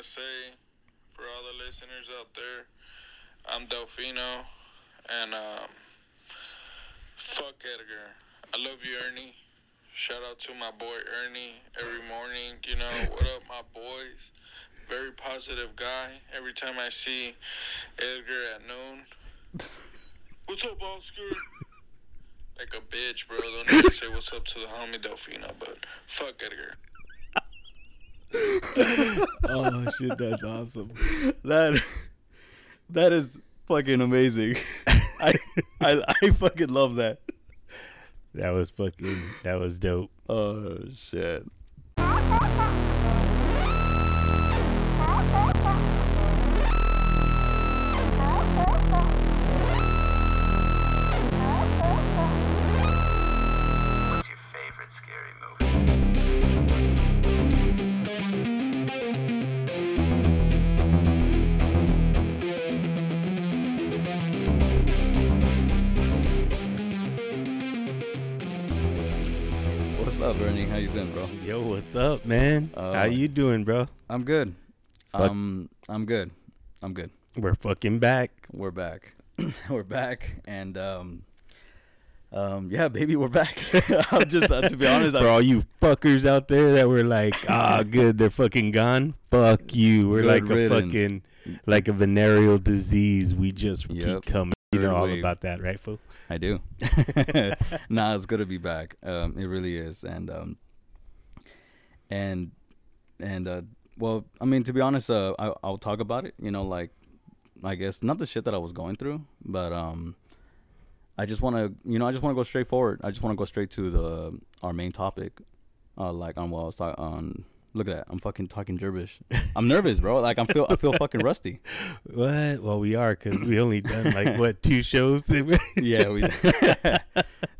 to say for all the listeners out there, I'm Delfino, and um, fuck Edgar. I love you, Ernie. Shout out to my boy Ernie every morning. You know, what up, my boys? Very positive guy. Every time I see Edgar at noon, what's up, Oscar? like a bitch, bro. Don't even say what's up to the homie Delfino, but fuck Edgar. oh shit, that's awesome. That that is fucking amazing. I I I fucking love that. That was fucking. That was dope. Oh shit. Yo, what's up, man? Uh, How you doing, bro? I'm good. Fuck. Um, I'm good. I'm good. We're fucking back. We're back. we're back, and um, um, yeah, baby, we're back. I'm just uh, to be honest, For I, all you fuckers out there that were like, ah, good, they're fucking gone. Fuck you. We're like a fucking, like a venereal disease. We just Yep. keep coming. You know all about that, right, fool? I do. nah, it's good to be back. Um, it really is, and um, and and uh, well, I mean, to be honest, uh, I, I'll talk about it. You know, like I guess not the shit that I was going through, but um, I just want to, you know, I just want to go straight forward. I just want to go straight to the our main topic, uh, like on what I was talking on. Look at that, I'm fucking talking gibberish. I'm nervous, bro. Like I'm feel I feel fucking rusty. What? Well, we are because we only done like what two shows? Yeah, we.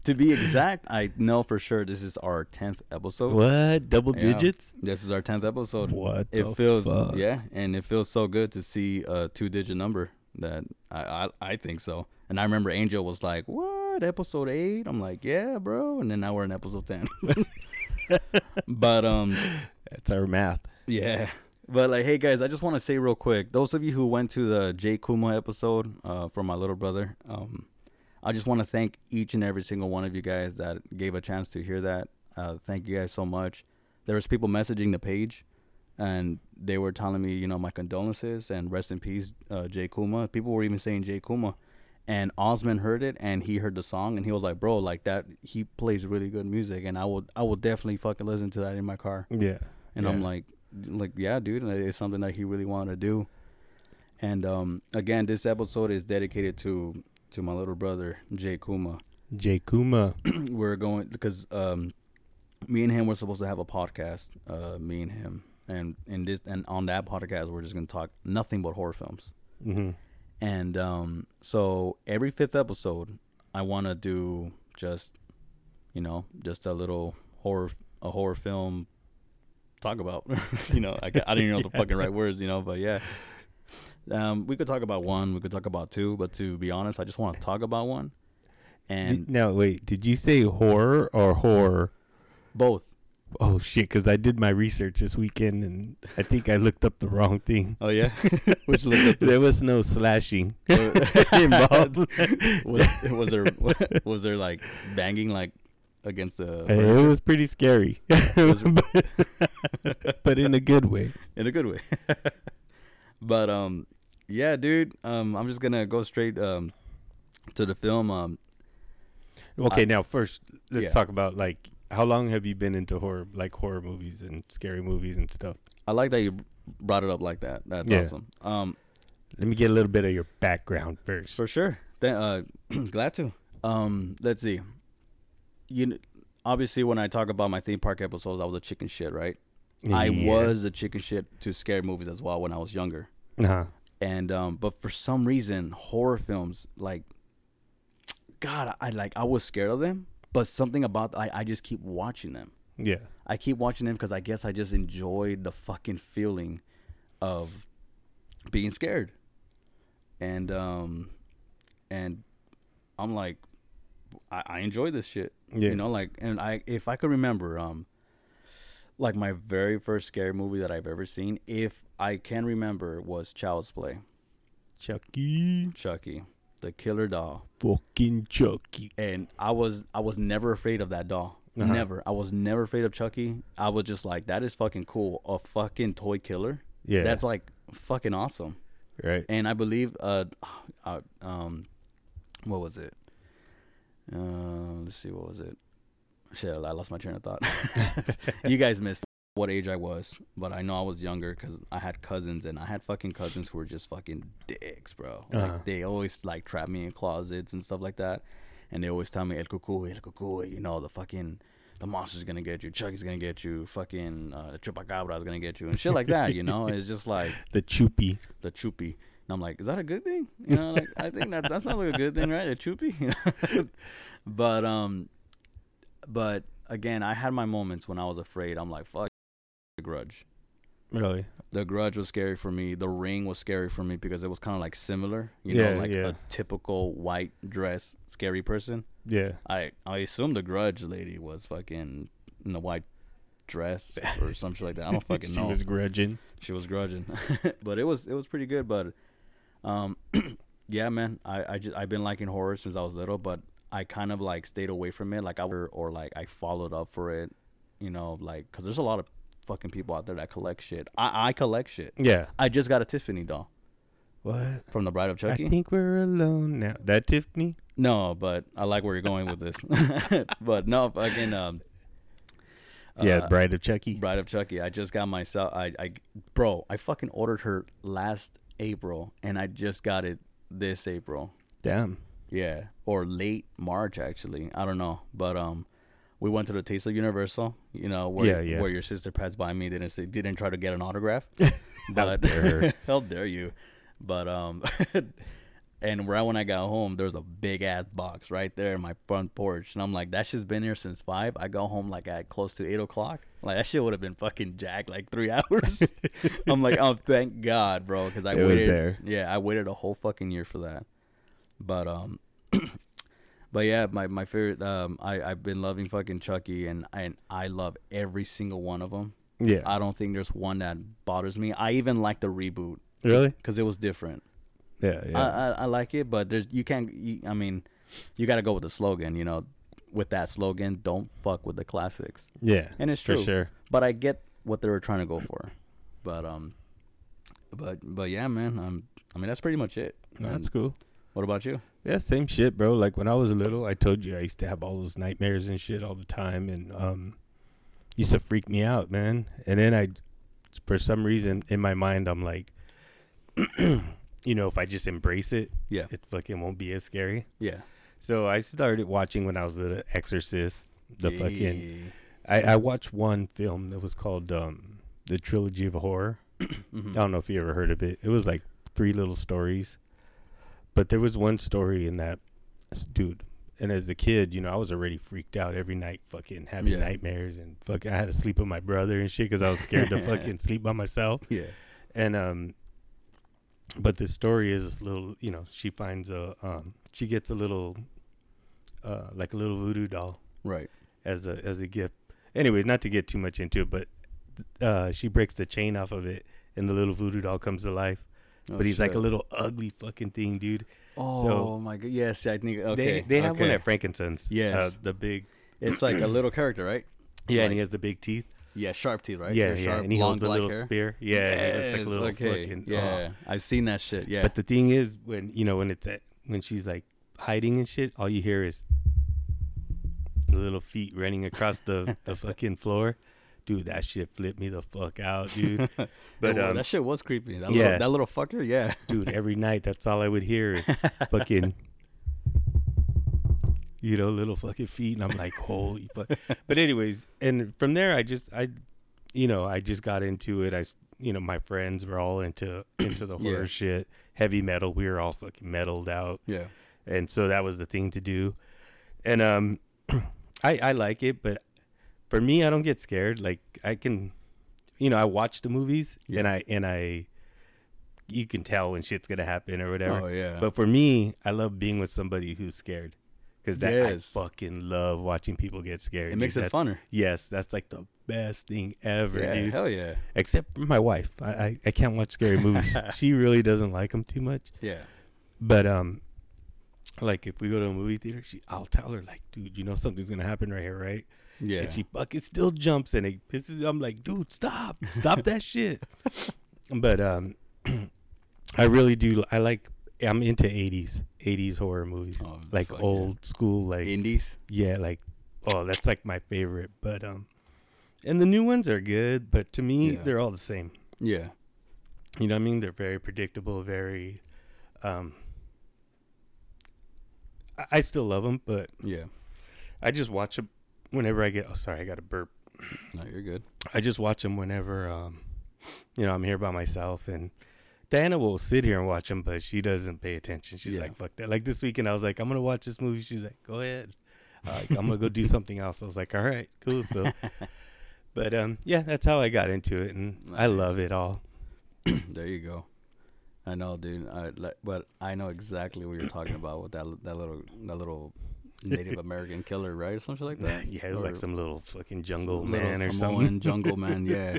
To be exact, I know for sure this is our tenth episode. what? Double Yeah. digits? This is our tenth episode. What? It feels fuck? yeah, and it feels so good to see a two-digit number. That I, I I think so. And I remember Angel was like, "What episode eight? I'm like, "Yeah, bro." And then now we're in episode ten. but um, That's our math. yeah. But like, hey guys, I just want to say real quick, those of you who went to the Jay Kuma episode uh, for my little brother, um, I just want to thank each and every single one of you guys that gave a chance to hear that. Uh, thank you guys so much. There was people messaging the page, and they were telling me, you know, my condolences and rest in peace, uh, Jay Kuma. People were even saying Jay Kuma, and Osman heard it and he heard the song and he was like, bro, like that. He plays really good music, and I will, I will definitely fucking listen to that in my car. Yeah. And I'm like, like, yeah, dude, and it's something that he really wanted to do. And um, again, this episode is dedicated to to my little brother Jay Kuma. Jay Kuma. we're going because um, me and him were supposed to have a podcast. Uh, me and him, and in this and on that podcast, we're just gonna talk nothing but horror films. hmm And um, so every fifth episode, I want to do just, you know, just a little horror, a horror film talk about. you know, I, I don't even know the fucking right words, you know, but yeah. Um, we could talk about one, we could talk about two, but to be honest, I just want to talk about one. And now, wait, did you say horror or horror? both. Oh shit! Because I did my research this weekend, and I think I looked up the wrong thing. Oh yeah, which looked there was no slashing was, involved. was there was there like banging like against the it was pretty scary, but, but in a good way. in a good way. But um, yeah, dude. Um, I'm just gonna go straight um to the film. Um, Okay, I- now first let's Yeah. talk about like how long have you been into horror, like horror movies and scary movies and stuff. I like that you brought it up like that. That's Yeah. awesome. Um, Let me get a little bit of your background first. for sure. Then, uh, glad to. Um, let's see. You obviously when I talk about my theme park episodes, I was a chicken shit, right? I was a chicken shit to scary movies as well when I was younger. Uh-huh. and um but for some reason horror films like god i like i was scared of them but something about i, I just keep watching them Yeah. i keep watching them because i guess i just enjoyed the fucking feeling of being scared and um and i'm like i, I enjoy this shit Yeah. you know like and i if i could remember um like my very first scary movie that I've ever seen, if I can remember, was Child's Play. Chucky, Chucky, the killer doll. fucking Chucky. and I was I was never afraid of that doll. Uh-huh. Never. I was never afraid of Chucky. I was just like, that is fucking cool. A fucking toy killer. Yeah, That's like fucking awesome. right. And I believe uh, uh um what was it? Uh, let's see, what was it? Shit, I lost my train of thought. you guys missed what age I was, but I know I was younger because I had cousins and I had fucking cousins who were just fucking dicks, bro. Uh-huh. They always like trap me in closets and stuff like that, and they always tell me el cucuy, el cucuy, you know the fucking the monster's gonna get you, Chucky's gonna get you, fucking uh, the chupacabra's gonna get you, and shit like that. You know, it's just like The chupi, the chupi. And I'm like, is that a good thing? You know, like I think that that sounds like a good thing, right? A chupi. But um, but again, I had my moments when I was afraid. I'm like, fuck, the Grudge. Really? The Grudge was scary for me. The Ring was scary for me because it was kind of like similar. You Yeah, know, like yeah. a typical white dress scary person. Yeah. I I assume the Grudge lady was fucking in the white dress or some shit like that. I don't fucking she know She was grudging. she was grudging but it was it was pretty good but um yeah man i i just i've been liking horror since i was little but i kind of like stayed away from it like i were or like i followed up for it you know like because there's a lot of fucking people out there that collect shit i i collect shit Yeah. i just got a tiffany doll What? from the bride of chucky I think we're alone now. That Tiffany? no but i like where you're going with this but no fucking um yeah, uh, Bride of Chucky. Bride of Chucky. I just got myself. I, I, bro, I fucking ordered her last April, and I just got it this April. Damn. Yeah, or late March actually. I don't know, but um, we went to the Taste of Universal. You know where Yeah, yeah. where your sister passed by me didn't say didn't try to get an autograph. but dare how dare you? But um, and right when I got home, there was a big ass box right there in my front porch, and I'm like, that shit's been here since five. I go home like at close to eight o'clock. Like that shit would have been fucking jacked like three hours. I'm like, oh, thank God, bro, because I It waited. there. Yeah, I waited a whole fucking year for that. But um, but yeah, my my favorite. Um, I I've been loving fucking Chucky, and and I love every single one of them. Yeah. I don't think there's one that bothers me. I even like the reboot really? because it was different. Yeah, yeah. I, I I like it, but there's you can't. You, I mean, you got to go with the slogan. You know, with that slogan, don't fuck with the classics. yeah. And it's for true. sure. But I get what they were trying to go for. But um, but but yeah, man. Um, I mean that's pretty much it. That's And cool. What about you? Yeah, same shit, bro. Like when I was little, I told you I used to have all those nightmares and shit all the time, and um, used to freak me out, man. And then I, for some reason, in my mind, I'm like, you know, if I just embrace it, Yeah. it fucking won't be as scary. Yeah. So I started watching when I was the Exorcist. The fucking, I, I watched one film that was called um, the Trilogy of Horror. Mhm. I don't know if you ever heard of it. It was like three little stories. But there was one story in that, dude. And as a kid, you know, I was already freaked out every night, fucking having Yeah. nightmares, and fucking I had to sleep with my brother and shit because I was scared to fucking sleep by myself. Yeah. And um, but the story is this little, you know, she finds a um, she gets a little, uh, like a little voodoo doll Right. as a as a gift. Anyways, not to get too much into it, but uh, she breaks the chain off of it, and the little voodoo doll comes to life. Oh, but he's like a little ugly fucking thing, dude. Oh my god. Yes, I think. Okay. they they have one at Frankincense. Yes. uh, the big. It's like a little character, right? Yeah, and he has the big teeth. Yeah, sharp teeth, right? yeah, They're yeah, sharp, and he holds a little hair. spear. Yeah, he looks like a little okay. fucking. oh. Yeah, I've seen that shit. Yeah. But the thing is, when you know when it's at, when she's like hiding and shit, all you hear is the little feet running across the the fucking floor. Dude, that shit flipped me the fuck out, dude. But um, that shit was creepy. That yeah. little, that little fucker. Yeah. dude, every night that's all I would hear is fucking, you know, little fucking feet, and I'm like, holy fuck. But anyways, and from there, I just, I, you know, I just got into it. I, you know, my friends were all into into the horror Yeah. shit, heavy metal. We were all fucking metaled out, Yeah. and so that was the thing to do. And um, I I like it, but for me, I don't get scared. Like I can, you know, I watch the movies, and I and I. You can tell when shit's gonna happen or whatever. Oh yeah. But for me, I love being with somebody who's scared. because that Yes. I fucking love watching people get scared. It makes dude. it That- funner. Yes, that's like the best thing ever, Yeah, dude. hell yeah. Except for my wife, I, I I can't watch scary movies. she really doesn't like them too much. Yeah. But um, like if we go to a movie theater, she I'll tell her like, dude, you know something's gonna happen right here, right? Yeah. And she fucking still jumps and it pisses. I'm like, dude, stop, stop that shit. But um, I really do. I like. I'm into 80s, 80s horror movies, Oh, like fuck yeah. old school, like Indies. yeah, like oh, that's like my favorite. But um, and the new ones are good, but to me, Yeah. they're all the same. Yeah. You know what I mean? They're very predictable, very. Um, I, I still love them, but Yeah. I just watch them whenever I get. Oh, sorry, I got a burp. No, you're good. I just watch them whenever, um, you know, I'm here by myself. And Diana will sit here and watch them, but she doesn't pay attention. She's Yeah. like, "Fuck that!" Like this weekend, I was like, "I'm gonna watch this movie." She's like, "Go ahead." Uh, like, I'm gonna go do something else. I was like, "All right, cool." So, but um, yeah, that's how I got into it, and I love it all. there you go. I know, dude. I like, but I know exactly what you're talking about with that that little that little Native American killer, right, or something like that. yeah, it was like some little fucking jungle man or Samoan something. jungle man, yeah.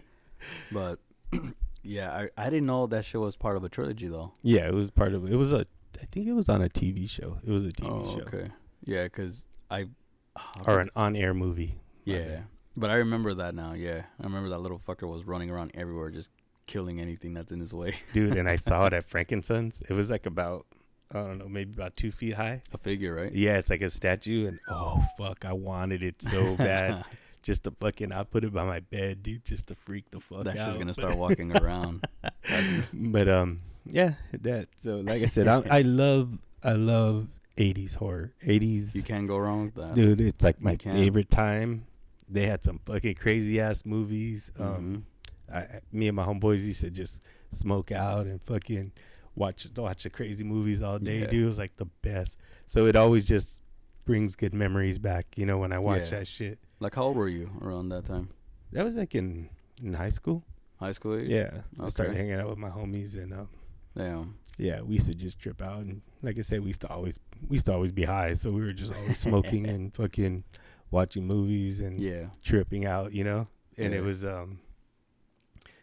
But yeah, I I didn't know that show was part of a trilogy though. yeah, it was part of. It was a. I think it was on a TV show. It was a TV oh, show okay. Yeah, because I oh, I or an on-air movie. Yeah. But I remember that now. Yeah, I remember that little fucker was running around everywhere, just killing anything that's in his way. dude. And I saw it at Frankensons. It was like about I don't know, maybe about two feet high. A figure, right? Yeah, it's like a statue, and oh fuck, I wanted it so bad. just to fucking, I put it by my bed, dude, just to freak the fuck that out. shit's gonna start walking around. but um, yeah, that. So like I said, I, I love, I love '80s horror. '80s, You can't go wrong with that, dude. It's like my favorite time. They had some fucking crazy ass movies. Mm-hmm. Um, I- me and my homeboys used to just smoke out and fucking watch watch the crazy movies all day, Yeah. dude. It was like the best. So it always just brings good memories back, you know, when I watch Yeah. that shit. Like, how old were you around that time? That was like in in high school. High school age? Yeah, I started Okay. hanging out with my homies, and um, Damn. yeah, we used to just trip out. And like I said, we used to always we used to always be high, so we were just always smoking and fucking watching movies and Yeah. tripping out, you know. And it was um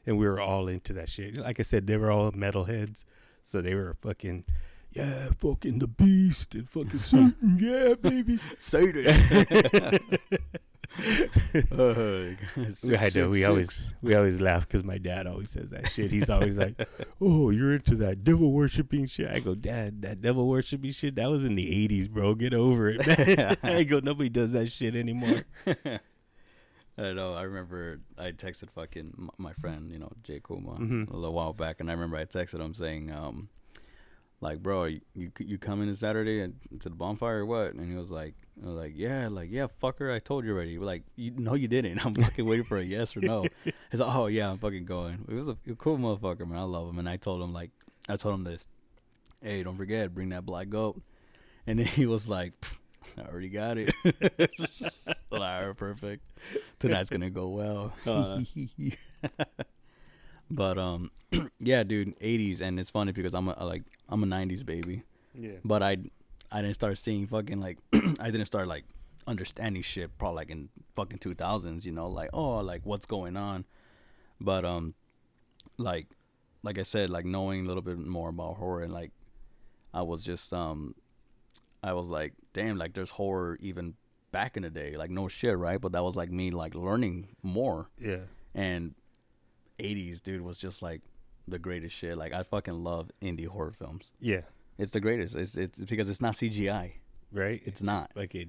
and we were all into that shit. Like I said, they were all metalheads, so they were fucking yeah, fucking the beast and fucking Satan, yeah, baby. Satan. uh, I know we always we always laugh because my dad always says that shit. He's always like, "Oh, you're into that devil worshiping shit." I go, "Dad, that devil worshiping shit that was in the '80s, bro. Get over it." Man. I go, "Nobody does that shit anymore." I know. I remember I texted fucking my friend, you know, Jay Kuma, Mhm. a little while back, and I remember I texted him saying, um, like, bro, you you, coming this Saturday and to the bonfire or what? And he was like, was like, yeah, like yeah, fucker, I told you already. Like, you no, you didn't. I'm fucking waiting for a yes or no. He's like, oh yeah, I'm fucking going. It was a, a cool motherfucker, man. I love him, and I told him like, I told him this, hey, don't forget, bring that black goat. And then he was like, "Pff, I already got it. Right, perfect. Tonight's gonna go well. Uh. but um, yeah, dude, '80s, and it's funny because I'm a like I'm a '90s baby, Yeah. but I I didn't start seeing fucking like I didn't start like understanding shit probably like in fucking 2000s, you know, like oh like what's going on, but um, like like I said, like knowing a little bit more about horror and like I was just um I was like, damn, like there's horror even back in the day. Like no shit, right? But that was like me like learning more. Yeah. And 80s, dude, was just like the greatest shit. Like I fucking love indie horror films. Yeah. It's the greatest. It's it's because it's not CGI. Right. It's not. like it.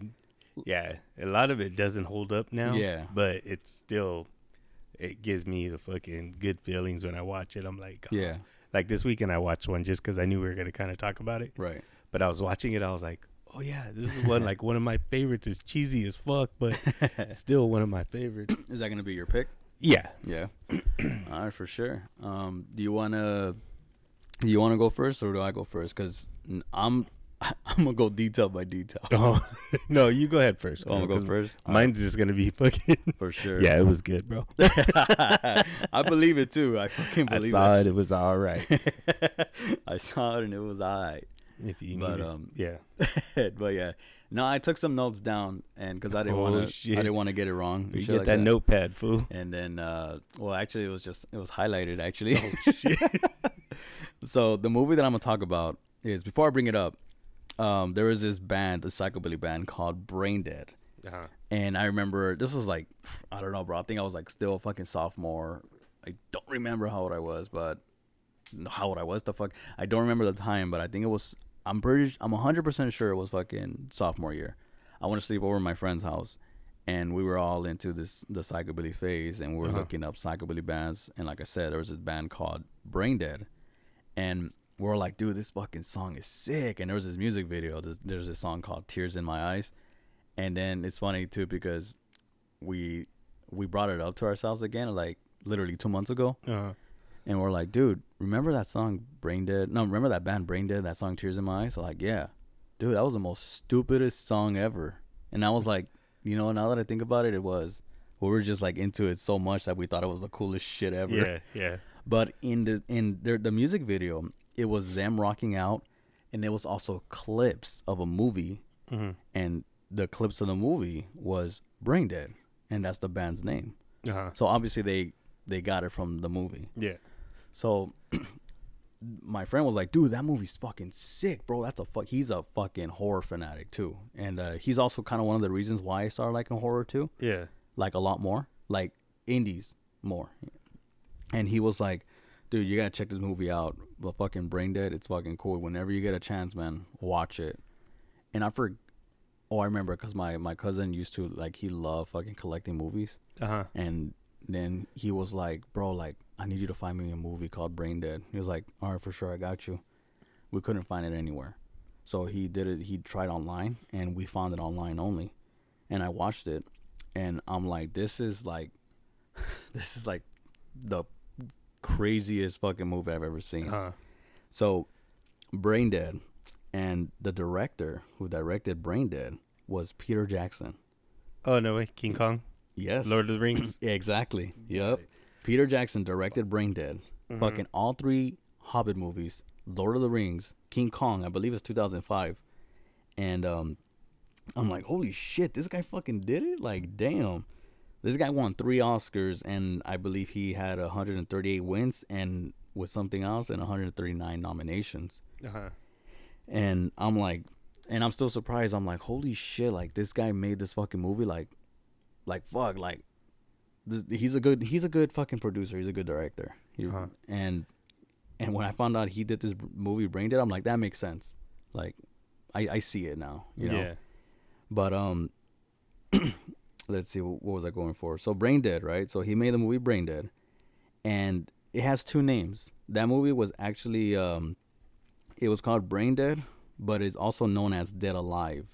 Yeah, a lot of it doesn't hold up now. Yeah. but it's still. It gives me the fucking good feelings when I watch it. I'm like, oh. Yeah. Like this weekend, I watched one just because I knew we were gonna kind of talk about it. Right. But I was watching it, I was like, oh yeah, this is one like one of my favorites. It's cheesy as fuck, but still one of my favorites. Is that gonna be your pick? Yeah. Yeah. All right, for sure. Um, do you wanna do you wanna go first or do I go first? Cause I'm I'm gonna go detail by detail. Oh no, you go ahead first. Oh, I'm gonna go first. All Mine's just gonna be fucking. For sure. Yeah, it was good, bro. I believe it too. I fucking believe I saw that it. It was all right. I saw it and it was alright. If you But, need, um, yeah. but yeah, no, I took some notes down, and because I didn't Oh, want to, I didn't want to get it wrong. You get like that, notepad, fool. And then, uh, well, actually, it was just it was highlighted actually. Oh shit. so the movie that I'm gonna talk about is before I bring it up, um, there was this band, a psychobilly band called Brain Dead. uh-huh. And I remember this was like I don't know, bro. I think I was like still a fucking sophomore. I don't remember how old I was, but how old I was. The fuck, I don't remember the time, but I think it was. I'm pretty. I'm 100 percent sure it was fucking sophomore year. I went to sleep over at my friend's house, and we were all into this the psychobilly phase, and we were Uh-huh. looking up psychobilly bands. And like I said, there was this band called Brain Dead, and we were like, dude, this fucking song is sick. And there was this music video. There's, there's this song called Tears in My Eyes. And then it's funny too because we we brought it up to ourselves again like literally two months ago, Uh-huh. And we're like, dude, remember that song Brain Dead? No, remember that band Brain Dead? That song Tears in My Eyes? So like, yeah, dude, that was the most stupidest song ever. And I was like, you know, now that I think about it, it was. We were just like into it so much that we thought it was the coolest shit ever. Yeah, yeah. But in the in the, the music video, it was them rocking out, and there was also clips of a movie, Mhm. and the clips of the movie was Brain Dead, and that's the band's name. Uh-huh. So obviously they they got it from the movie. Yeah. So my friend was like, "Dude, that movie's fucking sick, bro. That's a fuck. He's a fucking horror fanatic too, and uh, he's also kind of one of the reasons why I started liking horror too." Yeah. like a lot more, like indies more. And he was like, "Dude, you gotta check this movie out. The fucking Brain Dead. It's fucking cool. Whenever you get a chance, man, watch it." And I for, oh, I remember because my my cousin used to like he loved fucking collecting movies, Uh-huh. and then he was like, "Bro, like I need you to find me a movie called Brain Dead." He was like, "All right, for sure, I got you." We couldn't find it anywhere, so he did it. He tried online, and we found it online only. And I watched it, and I'm like, "This is like, this is like the craziest fucking movie I've ever seen." Uh-huh. So, Brain Dead, and the director who directed Brain Dead was Peter Jackson. Oh no way, King Kong, Yes, Lord of the Rings. yeah, exactly. Yep. Peter Jackson directed Brain Dead. Mm-hmm. Fucking all three Hobbit movies, Lord of the Rings, King Kong, I believe it's 2005. And um I'm like, "Holy shit, this guy fucking did it?" Like, damn. This guy won 3 Oscars and I believe he had 138 wins and with something else and 139 nominations. Uh-huh. And I'm like, and I'm still surprised. I'm like, holy shit! Like this guy made this fucking movie. Like, like fuck. Like, this, he's a good. He's a good fucking producer. He's a good director. He, Uh-huh. And and when I found out he did this movie Brain Dead, I'm like, that makes sense. Like, I I see it now. You know. Yeah. But um, let's see, what was I going for? So Brain Dead, right? So he made the movie Brain Dead, and it has two names. That movie was actually um, it was called Brain Dead, but it's also known as Dead Alive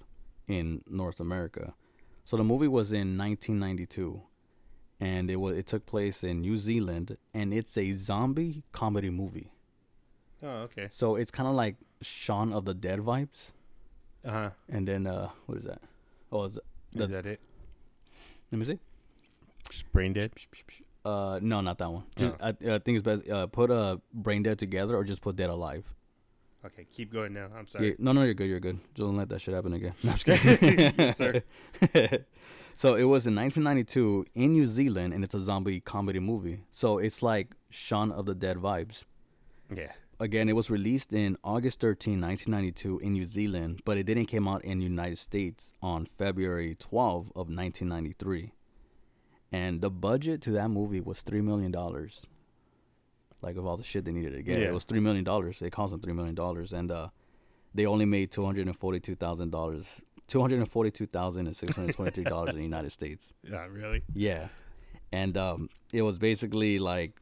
in North America. So the movie was in 1992, and it was it took place in New Zealand, and it's a zombie comedy movie. Oh okay. So it's kind of like Shaun of the Dead vibes. Uh huh. And then uh, what is that? Oh, is Is the, that it? let me see. Just brain dead. Uh, no, not that one. Just Oh. I, I think it's best uh put uh brain dead together or just put dead alive. Okay, keep going now. I'm Yeah, sorry. no, no, you're good. You're good. Just don't let that shit happen again. No, I'm just kidding. Yes, sir. so it was in 1992 in New Zealand, and it's a zombie comedy movie. So it's like Shaun of the Dead vibes. Yeah. Again, it was released in August 13, 1992 in New Zealand, but it didn't came out in the United States on February 12 of 1993. And the budget to that movie was $3 million. Like, of all the shit they needed to get, Yeah. it was $3 million. It cost them $3 million. And uh, they only made $242,000. $242,623 in the United States. Yeah. Really? Yeah. And um, it was basically like,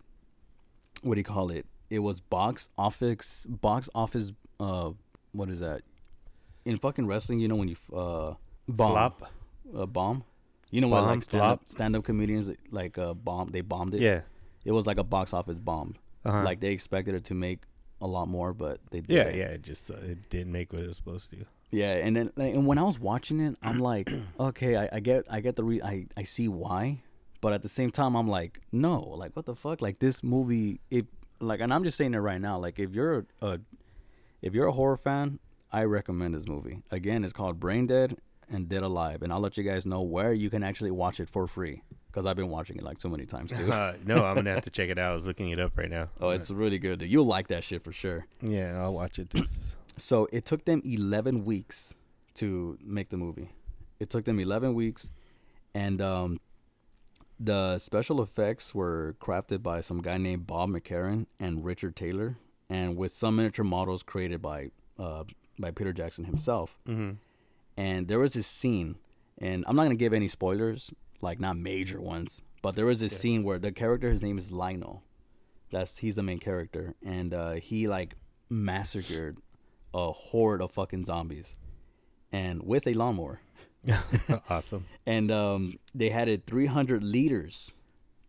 what do you call it? It was box office, box office. Uh, what is that? In fucking wrestling, you know when you uh bomb, Flop. uh, bomb. You know what Bomb, like stand up, stand up comedians like uh bomb they bombed it. Yeah. It was like a box office bomb. Uh-huh. Like they expected it to make a lot more, but they did. Yeah. Yeah. It just uh, it didn't make what it was supposed to. Yeah, and then like, and when I was watching it, I'm like, okay, I, I get I get the re- I I see why, but at the same time, I'm like, no, like what the fuck, like this movie, if like, and I'm just saying it right now, like if you're a, a if you're a horror fan, I recommend this movie. Again, it's called Brain Dead and Dead Alive, and I'll let you guys know where you can actually watch it for free because I've been watching it like so many times too. Uh, no, I'm gonna have to check it out. I was looking it up right now. oh, it's really good. dude. You'll like that shit for sure. yeah, I'll watch it. This So it took them 11 weeks to make the movie. It took them 11 weeks, and um, the special effects were crafted by some guy named Bob McCarron and Richard Taylor, and with some miniature models created by uh, by Peter Jackson himself. Mhm. And there was this scene, and I'm not gonna give any spoilers, like not major ones, but there was this scene where the character, his name is Lionel. That's he's the main character, and uh, he like massacred a horde of fucking zombies, and with a lawnmower. awesome. And um, they had it 300 liters,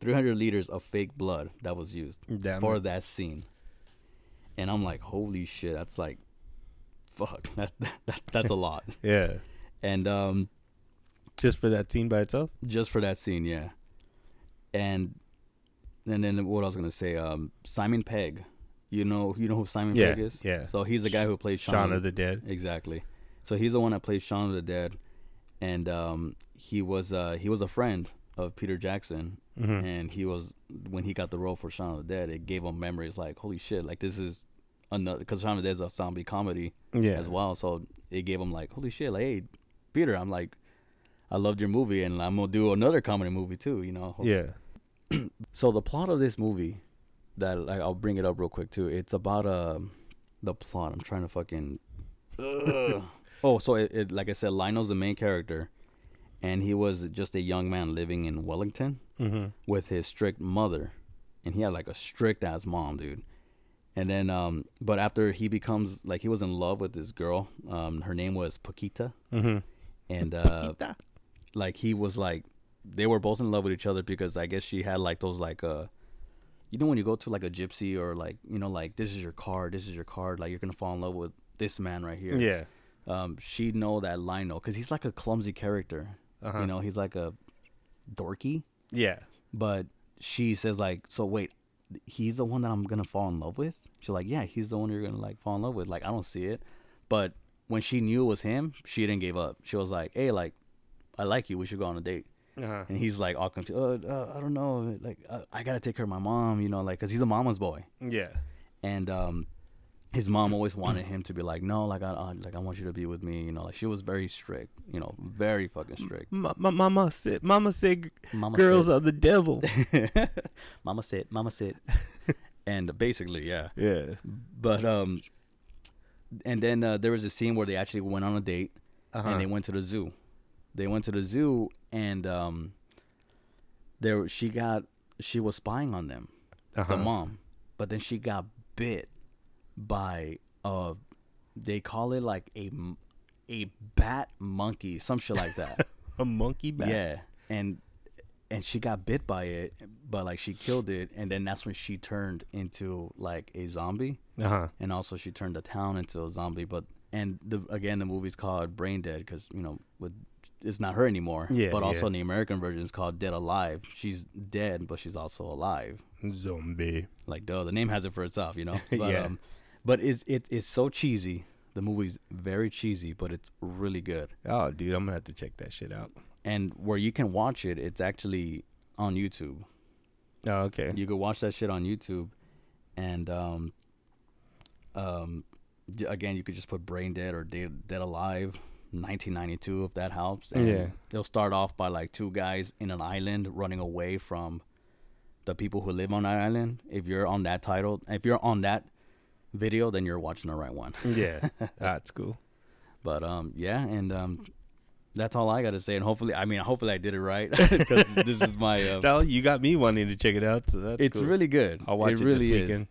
300 liters of fake blood that was used Damn for it. that scene. And I'm like, holy shit, that's like, fuck, that, that that's a lot. Yeah, And um, just for that scene by itself. just for that scene, yeah. And and then what I was gonna say, um, Simon Pegg, you know, you know who Simon Yeah, Pegg is? yeah. So he's the guy who plays Shaun of the Dead. Exactly. So he's the one that plays Shaun of the Dead, and um, he was uh, he was a friend of Peter Jackson, Mm-hmm. and he was when he got the role for Shaun of the Dead, it gave him memories like holy shit, like this is another because Shaun of the Dead is a zombie comedy Yeah. as well, so it gave him like holy shit, like hey Peter, I'm like I loved your movie, and I'm gonna do another comedy movie too, you know. Yeah. So the plot of this movie, that like, I'll bring it up real quick too. It's about um the plot. I'm trying to fucking. Ugh. oh, so it, it like I said, Lionel's the main character, and he was just a young man living in Wellington Mm-hmm. with his strict mother, and he had like a strict ass mom, dude. And then, um, but after he becomes like he was in love with this girl, um, her name was Paquita, Mm-hmm. and uh, like he was like they were both in love with each other because I guess she had like those like uh you know when you go to like a gypsy or like you know like this is your card this is your card like you're gonna fall in love with this man right here. Yeah. um she know that Lionel because he's like a clumsy character. Uh-huh. you know he's like a dorky. Yeah. but she says like so wait he's the one that I'm gonna fall in love with? She's like yeah he's the one you're gonna like fall in love with. Like I don't see it. But when she knew it was him she didn't give up. She was like hey like I like you. We should go on a date Uh-huh. and he's like all confused. Uh, uh, I don't know. Like uh, I gotta take care of my mom, you know, like because he's a mama's boy, Yeah. and um, his mom always wanted him to be like, no, like I, like I want you to be with me, you know. Like she was very strict, you know, very fucking strict. Ma- ma- mama said, "Mama said, Mama girls said- are the devil." mama said, mama said, and basically, yeah. yeah. But um, and then uh, there was a scene where they actually went on a date, Uh-huh. and they went to the zoo. They went to the zoo, and um, there she got she was spying on them, Uh-huh. the mom, but then she got bit by uh, they call it like a a bat monkey, some shit like that. A monkey bat. Yeah, and and she got bit by it, but like she killed it, and then that's when she turned into like a zombie, Uh huh. and also she turned the town into a zombie. But and the again the movie's called Brain Dead because you know with it's not her anymore. Yeah, But also yeah. in the American version it's called Dead Alive. She's dead, but she's also alive. Zombie. Like duh, the name has it for itself, you know. But, Yeah. Um, but it's it, it's so cheesy. The movie's very cheesy, but it's really good. Oh, dude, I'm gonna have to check that shit out. And where you can watch it, it's actually on YouTube. Oh, okay. You can watch that shit on YouTube, and um, um, again, you could just put Brain Dead or Dead, Dead Alive, 1992, if that helps. And Yeah. they'll start off by like two guys in an island running away from the people who live on that island. If you're on that title, if you're on that video, then you're watching the right one. yeah, that's cool. But um, yeah, and um, that's all I got to say. And hopefully, I mean, hopefully I did it right because this is my. Uh, Now you got me wanting to check it out. So that's it's cool. really good. I'll watch it, really this is.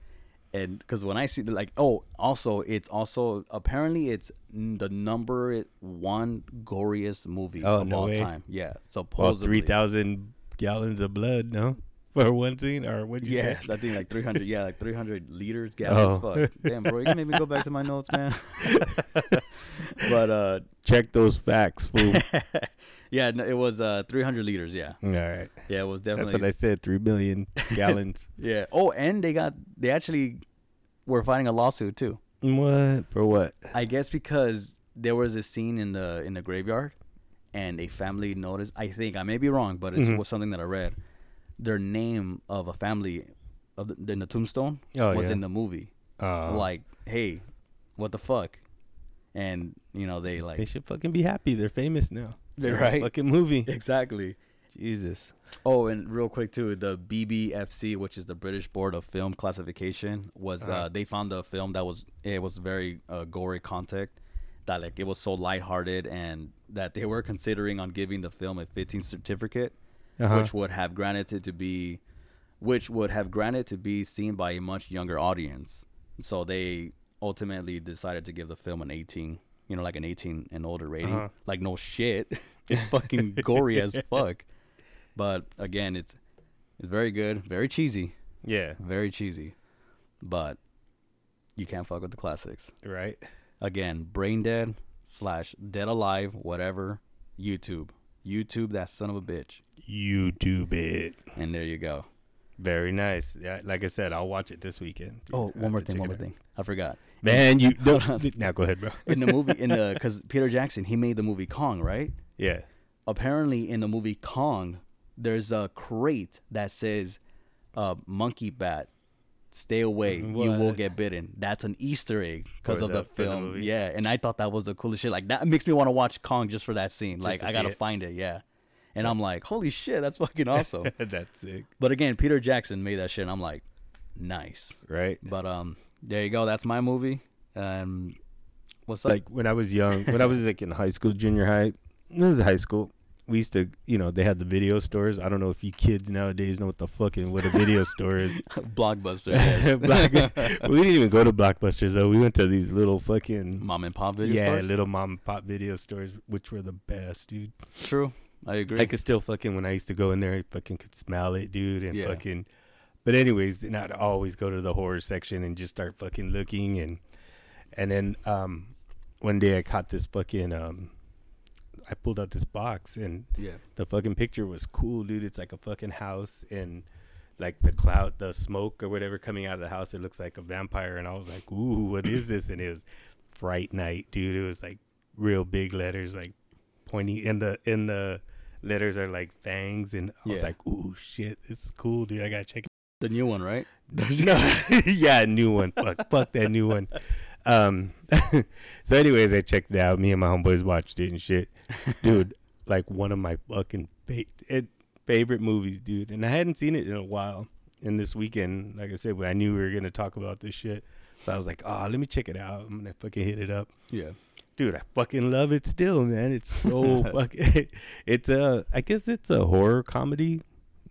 And because when I see the, like, oh, also it's also apparently it's the number one goriest movie Oh, of no all way. time. Yeah, Well, three thousand gallons of blood, no, for one scene, or what? you Yeah? I think like 300. Yeah, like 300 liters gallons. Oh. Fuck. Damn, bro, you can make me go back to my notes, man. but uh, Check those facts, fool. Yeah, no, it was uh 300 liters. Yeah, All right, yeah, it was definitely. that's what I said. Three million gallons. Yeah. Oh, and they got they actually were fighting a lawsuit too. What for? What? I guess because there was a scene in the in the graveyard, and a family noticed. I think I may be wrong, but it Mhm. was something that I read. Their name of a family, of the, in the tombstone, Oh, was yeah. in the movie. Uh, like, hey, what the fuck? And you know they like they should fucking be happy. They're famous now. They're in a right. Fucking movie. exactly. Jesus. Oh, and real quick too, the BBFC, which is the British Board of Film Classification, was uh Uh-huh. they found a film that was it was very uh, gory content, that like it was so lighthearted, and that they were considering on giving the film a 15 certificate, Uh-huh. which would have granted it to be, which would have granted to be seen by a much younger audience. So they ultimately decided to give the film an 18, you know, like an 18 and older rating. Uh-huh. Like no shit, it's fucking gory as fuck. But again, it's it's very good, very cheesy, Yeah. very cheesy. But you can't fuck with the classics. Right. Again, Brain Dead slash Dead Alive, whatever. YouTube, YouTube, that son of a bitch. YouTube it. And there you go. Very nice. Yeah, like I said, I'll watch it this weekend. Oh, one more thing, one more thing. I forgot. Man, you don't. now go ahead, bro. In the movie, in the because Peter Jackson, he made the movie Kong, right? yeah. apparently in the movie Kong, there's a crate that says uh, "Monkey Bat, stay away, you will get bitten." That's an Easter egg because of the- the, for the film. yeah, and I thought that was the coolest shit. Like that makes me want to watch Kong just for that scene. Just like I gotta it. find it. Yeah, and I'm like, holy shit, that's fucking awesome. That's sick. but again, Peter Jackson made that shit. and I'm like, nice. Right. But um, there you go. That's my movie. Um, what's up? like when I was young, when I was like in high school, junior high, it was high school. We used to, you know, they had the video stores. I don't know if you kids nowadays know what the fucking what a video store is. Blockbuster. Block- we didn't even go to blockbusters though. We went to these little fucking Mom and pop video yeah, stores? little mom and pop video stores, which were the best, dude. True. I agree. I could still fucking when I used to go in there, I fucking could smell it, dude, and Yeah. fucking. But anyways, I'd always go to the horror section and just start fucking looking, and and then um, one day I caught this fucking um, I pulled out this box and yeah. the fucking picture was cool, dude. It's like a fucking house and like the cloud, the smoke or whatever coming out of the house. It looks like a vampire, and I was like, ooh, what is this? And it was Fright Night, dude. It was like real big letters, like pointy, and the in the letters are like fangs, and I was Yeah. like, ooh, shit, it's cool, dude. I gotta check. it The new one, right? no, yeah, new one. Fuck, fuck that new one. Um, so anyways, I checked it out. Me and my homeboys watched it and shit, dude. Like one of my fucking fa- it, favorite movies, dude. And I hadn't seen it in a while. And this weekend, like I said, I knew we were gonna talk about this shit, so I was like, oh, let me check it out. I'm gonna fucking hit it up Yeah. Dude, I fucking love it still, man. It's so fucking. It's a, I guess it's a horror comedy.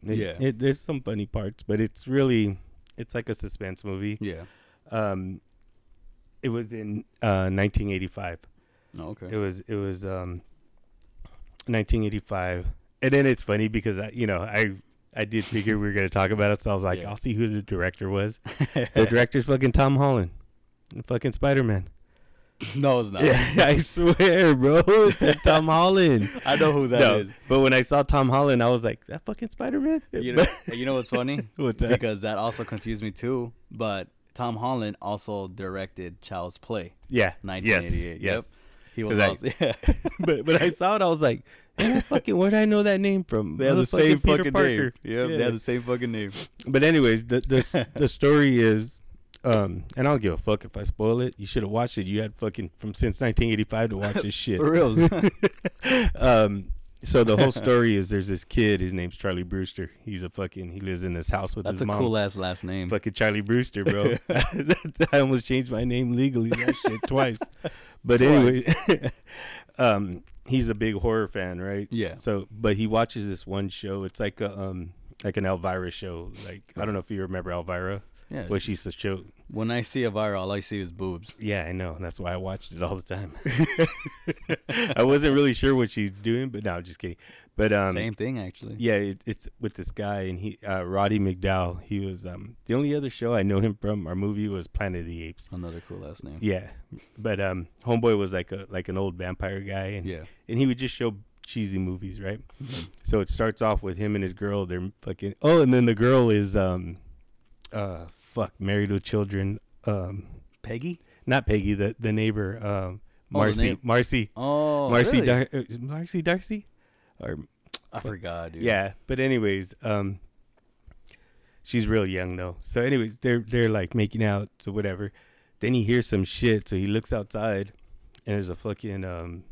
It- Yeah. it, there's some funny parts, but it's really, it's like a suspense movie. Yeah. Um, it was in uh 1985. Oh, okay. It was it was um 1985, and then it's funny because I, you know, I. I did figure we were gonna talk about it, so I was like, Yeah. "I'll see who the director was." the director's fucking Tom Holland, fucking Spider Man. No, it's not. Yeah, I swear, bro. It's Tom Holland. I know who that no, is. but when I saw Tom Holland, I was like, that fucking Spider Man? You know, you know what's funny? What's that? Because that also confused me too. But Tom Holland also directed Child's Play, yeah. 1988. Yes. yes. He was I- also yeah. but but I saw it, I was like, fucking where did I know that name from? they have the same Peter fucking Parker. name. Yeah, they have the same fucking name. But anyways, the the the story is, um, and I don't give a fuck if I spoil it. You should have watched it. You had fucking from since 1985 to watch this shit. For real. um, so the whole story is there's this kid. His name's Charlie Brewster. He's a fucking. He lives in this house with That's his a mom. cool ass last name. Fucking Charlie Brewster, bro. I almost changed my name legally that shit twice. But Twice. anyway, um, he's a big horror fan, right? Yeah. So, but he watches this one show. It's like a um, like an Elvira show. Like I don't know if you remember Elvira. Yeah. What she used to show. When I see Elvira, all I see is boobs. Yeah, I know. That's why I watched it all the time. I wasn't really sure what she's doing, but no, I'm just kidding. But um, Same thing, actually. yeah, it, it's with this guy and he, uh, Roddy McDowall. He was um, the only other show I know him from. Our movie was Planet of the Apes. Another cool last name. Yeah, but um, Homeboy was like a like an old vampire guy, and Yeah. and he would just show cheesy movies, right? So it starts off with him and his girl. They're fucking. Oh, and then the girl is um, uh, fuck, married with children. Um, Peggy? not Peggy, the the neighbor, um, Oh, Marcy, neigh- Marcy, Oh, Marcy, really? Dar- Marcy D'Arcy, or I forgot, dude. yeah. But anyways, um, she's real young though. So anyways, they're they're like making out, so whatever. Then he hears some shit, so he looks outside, and there's a fucking um,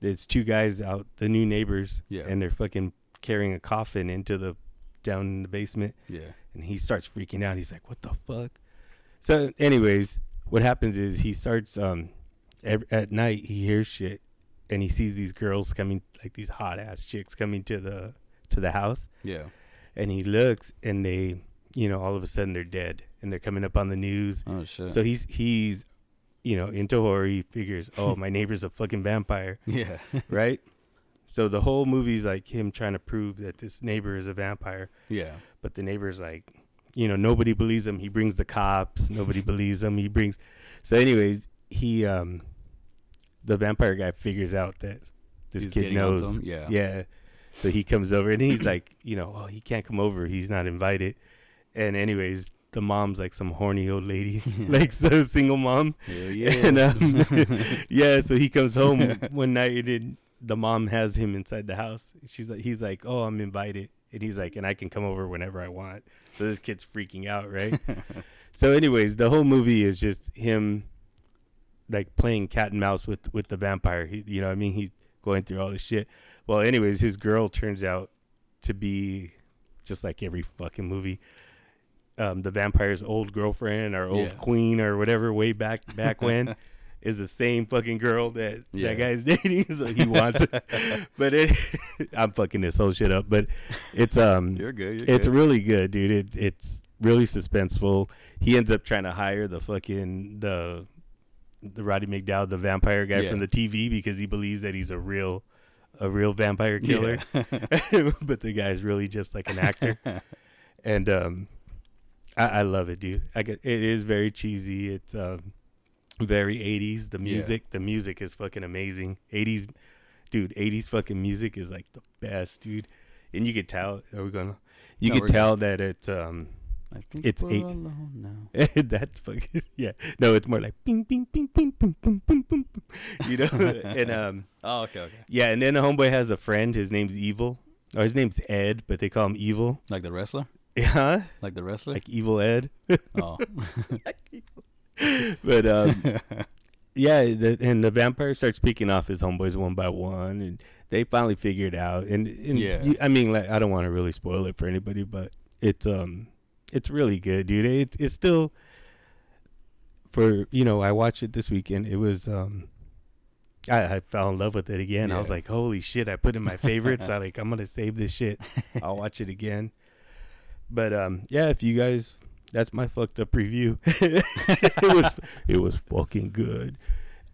there's two guys out, the new neighbors, Yeah. and they're fucking carrying a coffin into the down in the basement yeah, and he starts freaking out. He's like, "What the fuck?" So, anyways, what happens is he starts um ev at night. He hears shit, and he sees these girls coming, like these hot ass chicks coming to the to the house, yeah. and he looks, and they, you know, all of a sudden they're dead, and they're coming up on the news. Oh shit. So he's he's, you know, into horror. He figures, oh, my neighbor's a fucking vampire, yeah, right? So the whole movie's like him trying to prove that this neighbor is a vampire yeah, but the neighbor's like you know nobody believes him. He brings the cops. Nobody believes him. He brings so anyways he um the vampire guy figures out that this He's kid knows? Yeah. yeah. So he comes over and he's like you know oh he can't come over. He's not invited. And anyways the mom's like some horny old lady like so single mom. Hell yeah. and um, yeah so he comes home one night and the mom has him inside the house. She's like he's like oh i'm invited and he's like and i can come over whenever i want. So this kid's freaking out right? So anyways the whole movie is just him like playing cat and mouse with with the vampire. He, you know what i mean? He's going through all this shit. Well anyways his girl turns out to be just like every fucking movie. Um, the vampire's old girlfriend or old Yeah. queen or whatever way back back when is the same fucking girl that Yeah. that guy's dating so he wants it but it i'm fucking this whole shit up but it's um You're good. You're it's good. really good dude it, it's really suspenseful he ends up trying to hire the fucking the the Roddy McDowall, the vampire guy Yeah. from the TV, because he believes that he's a real, a real vampire killer. Yeah. but the guy's really just like an actor, and um, I, I love it, dude. I get it is very cheesy. It's um, very '80s. The Yeah. music, the music is fucking amazing. '80s, dude. '80s fucking music is like the best, dude. And you could tell. Are we gonna? You No, could tell that it's um I think It's we're eight- alone now. that's fucking yeah. No, it's more like ping ping ping ping ping ping ping ping. You know, and um Oh, okay, okay. yeah, and then the homeboy has a friend. His name's Evil, or his name's Ed, but they call him Evil. Like the wrestler? Yeah, Like the wrestler? like Evil Ed. oh. but um, yeah, the, and the vampire starts picking off his homeboys one by one, and they finally figure it out. And, and Yeah. you- I mean, like, I don't want to really spoil it for anybody, but it's um, it's really good, dude. It's it's still for you know, I watched it this weekend. It was um. I, I fell in love with it again. I was like, "Holy shit!" I put in my favorites. I like, I'm gonna save this shit. I'll watch it again. But um, yeah, if you guys, that's my fucked up review. it was it was fucking good.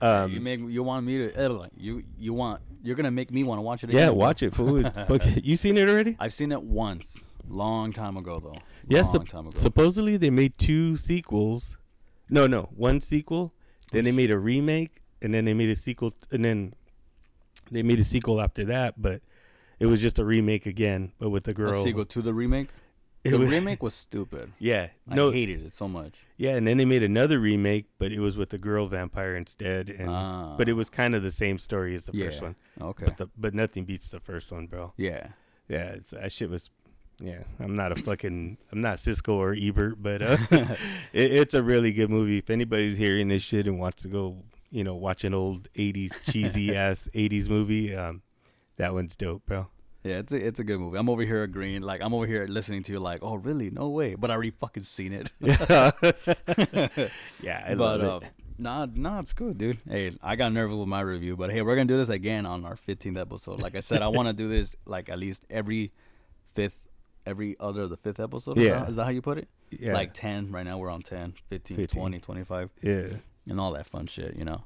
Um, you make you want me to uh, you you want you're gonna make me want to watch it again. yeah, watch it. Fool. You seen it already? I've seen it once, long time ago though. Yeah, long sup- supposedly they made two sequels. No, no, one sequel. Then they made a remake, and then they made a sequel, and then they made a sequel after that. But it was just a remake again, but with the a girl. sequel to the remake. The was- remake was stupid. Yeah, I no, hated it so much. yeah, and then they made another remake, but it was with the girl vampire instead, and Ah. but it was kind of the same story as the yeah. first one. Okay. But the, but nothing beats the first one, bro. yeah. Yeah, it's, that shit was. Yeah, I'm not a fucking. I'm not Siskel or Ebert, but uh, it, it's a really good movie. If anybody's hearing this shit and wants to go, you know, watch an old '80s cheesy ass '80s movie, um, that one's dope, bro. Yeah, it's a, it's a good movie. I'm over here agreeing. Like I'm over here listening to you. Like, oh really? No way. But I already fucking seen it. Yeah, yeah, I but love uh, it. nah, nah, it's good, dude. Hey, I got nervous with my review, but hey, we're gonna do this again on our 15th episode. Like I said, I want to do this like at least every fifth, every other of the fifth episode. Is Yeah. that- is that how you put it? Yeah, Like 10. Right now we're on 10, 15, 15. 20, 25, yeah, and all that fun shit, you know.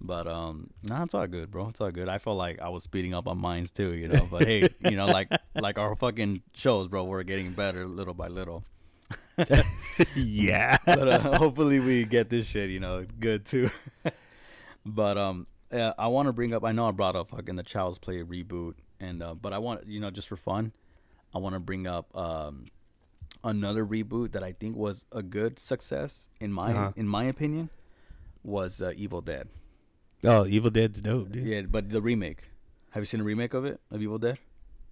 But um, nah, it's all good, bro. It's all good. I felt like I was speeding up on mines too, you know. But hey, you know, like like our fucking shows, bro. We're getting better little by little. yeah. but uh, hopefully we get this shit, you know, good too. but um, uh, I want to bring up. I know I brought up fucking the Child's Play reboot, and uh, but I want you know just for fun, I want to bring up um another reboot that I think was a good success in my Uh-huh. in my opinion. was uh, Evil Dead. Oh, Evil Dead's dope, dude. Yeah, but the remake. Have you seen a remake of it of Evil Dead?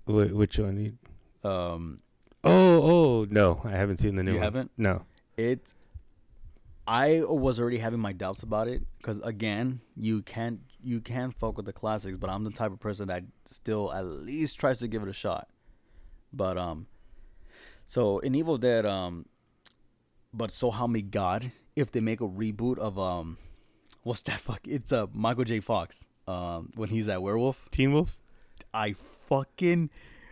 Wh- which one? Um, Oh, oh, no, I haven't seen the new You one. haven't? No. it. I was already having my doubts about it because again, you can't you can't fuck with the classics, but I'm the type of person that still at least tries to give it a shot. But um, so in Evil Dead, um, but so help me God, if they make a reboot of um, what's that fuck? It's uh Michael J. Fox, um, when he's that werewolf. Teen Wolf? I fucking,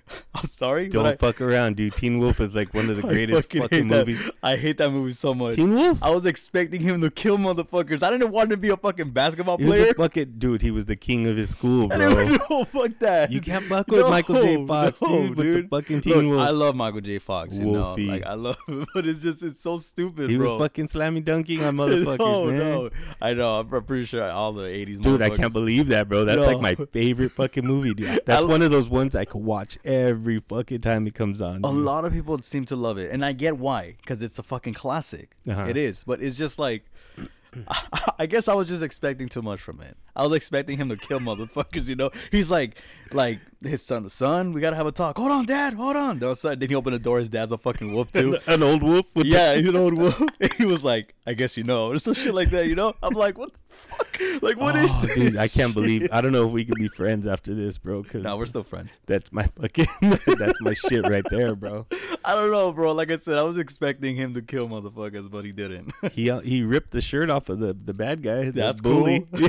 I'm sorry, Don't I- fuck around, dude. Teen Wolf is like one of the I greatest fucking fucking that- movies. I hate that movie so much. Teen Wolf? I was expecting him to kill motherfuckers. I didn't want him to be a fucking basketball He was player. fucking dude. He was the king of his school, bro. didn't no, fuck that. You can't fuck with Michael J. Fox, dude, with the fucking Teen Look, Wolf. I love Michael J. Fox. You know, Wolfie. like I love him, but it's just it's so stupid, He bro. was fucking slamming dunking on motherfuckers, no, man. no, I know. I'm pretty sure all the '80s. Dude, I can't believe that, bro. That's No. like my favorite fucking movie, dude. That's I- one of those ones I could watch every fucking time it comes on. A dude. lot of people seem to love it, and I get why, because it's a fucking classic. Uh-huh. It is, but it's just like, I guess I was just expecting too much from it. I was expecting him to kill motherfuckers. You know, he's like, like his son, the son, we gotta have a talk. Hold on, dad, hold on. No, son. Then he opened the door. His dad's a fucking wolf too. An old wolf with yeah, you know, wolf. he was like, I guess you know, or some shit like that. You know, I'm like, what the? Like, what is? oh, this dude, I can't believe. I don't know if we can be friends after this, bro. Cause No, we're still friends. that's my fucking. that's my shit right there, bro. I don't know, bro. Like I said, I was expecting him to kill motherfuckers, but he didn't. He uh, he ripped the shirt off of the the bad guy. The That's bully. cool.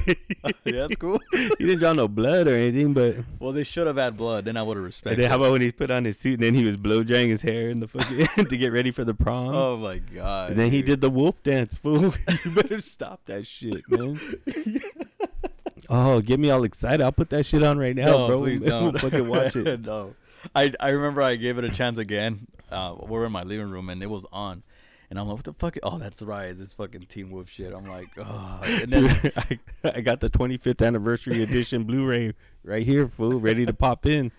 yeah, that's cool. he didn't draw no blood or anything, but Well, they should have had blood. Then I would have and respected. then how about when he put on his suit and then he was blow drying his hair in the fucking to get ready for the prom. oh my god. and then he did the wolf dance, fool. you better stop that shit, man. oh, get me all excited. I'll put that shit on right now, No, bro. please don't. fucking watch it. no. I I remember I gave it a chance again. Uh, we we're in my living room and it was on, and I'm like, what the fuck? Oh, that's right. It's fucking Teen Wolf shit. I'm like, oh. And then Dude, I, I got the 25th anniversary edition Blu-ray right here, fool, ready to pop in.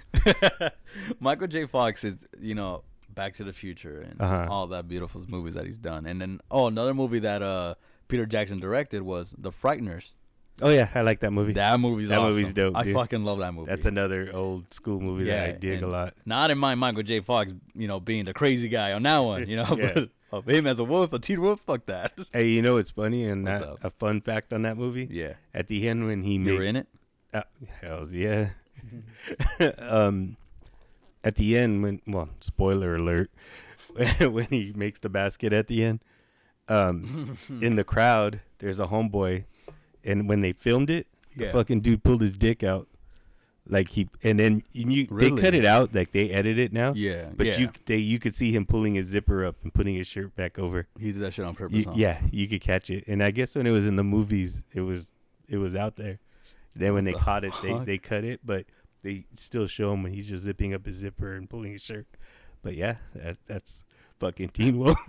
Michael J. Fox is, you know, Back to the Future and Uh-huh. all that beautiful movies that he's done. And then, oh, another movie that uh Peter Jackson directed was The Frighteners. Oh yeah, I like that movie. That movie's That awesome. movie's dope, I dude. fucking love that movie. That's another old school movie that I dig a lot. Not in my mind Michael J. Fox, you know, being the crazy guy on that one, you know, Yeah. but of him as a wolf, a teen wolf, fuck that. Hey, you know what's funny and that, a fun fact on that movie? Yeah. At the end when he You made were in it? Uh, hells yeah. um, at the end, when well, spoiler alert, when he makes the basket at the end, um, in the crowd, there's a homeboy, and when they filmed it, the fucking dude pulled his dick out, like he, and then you they cut it out, like they edit it now. Yeah. But yeah. you they you could see him pulling his zipper up and putting his shirt back over. he did that shit on purpose. You, huh? yeah, you could catch it. And I guess when it was in the movies, it was it was out there. Then when they the caught it, they, they cut it, but they still show him when he's just zipping up his zipper and pulling his shirt. But yeah, that, that's fucking Teen Wolf.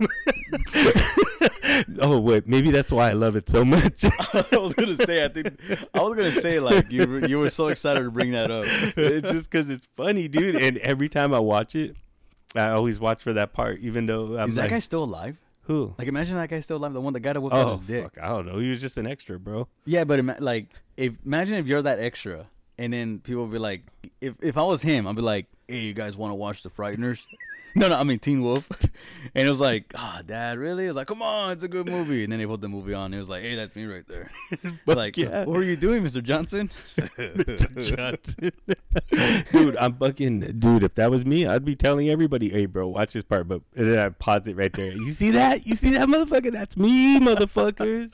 oh wait, maybe that's why I love it so much. I was gonna say, I think I was gonna say like you were, you were so excited to bring that up. it's just because it's funny, dude. And every time I watch it, I always watch for that part, even though I'm Is that like, guy still alive? who? Like, imagine that guy still alive. The one, that whipped out Oh his dick. fuck, I don't know. He was just an extra, bro. Yeah, but ima- like, if imagine if you're that extra, and then people would be like, if if I was him, I'd be like, hey, you guys want to watch The Frighteners? no, no, I mean Teen Wolf. and it was like, ah, Dad, really? It was like, come on, it's a good movie. And then they put the movie on. And It was like, hey, that's me right there. Fuck like, yeah. what are you doing, Mr. Johnson? Johnson. dude, I'm fucking dude. If that was me, I'd be telling everybody, "Hey, bro, watch this part." But then I pause it right there. You see that? You see that, motherfucker? That's me, motherfuckers.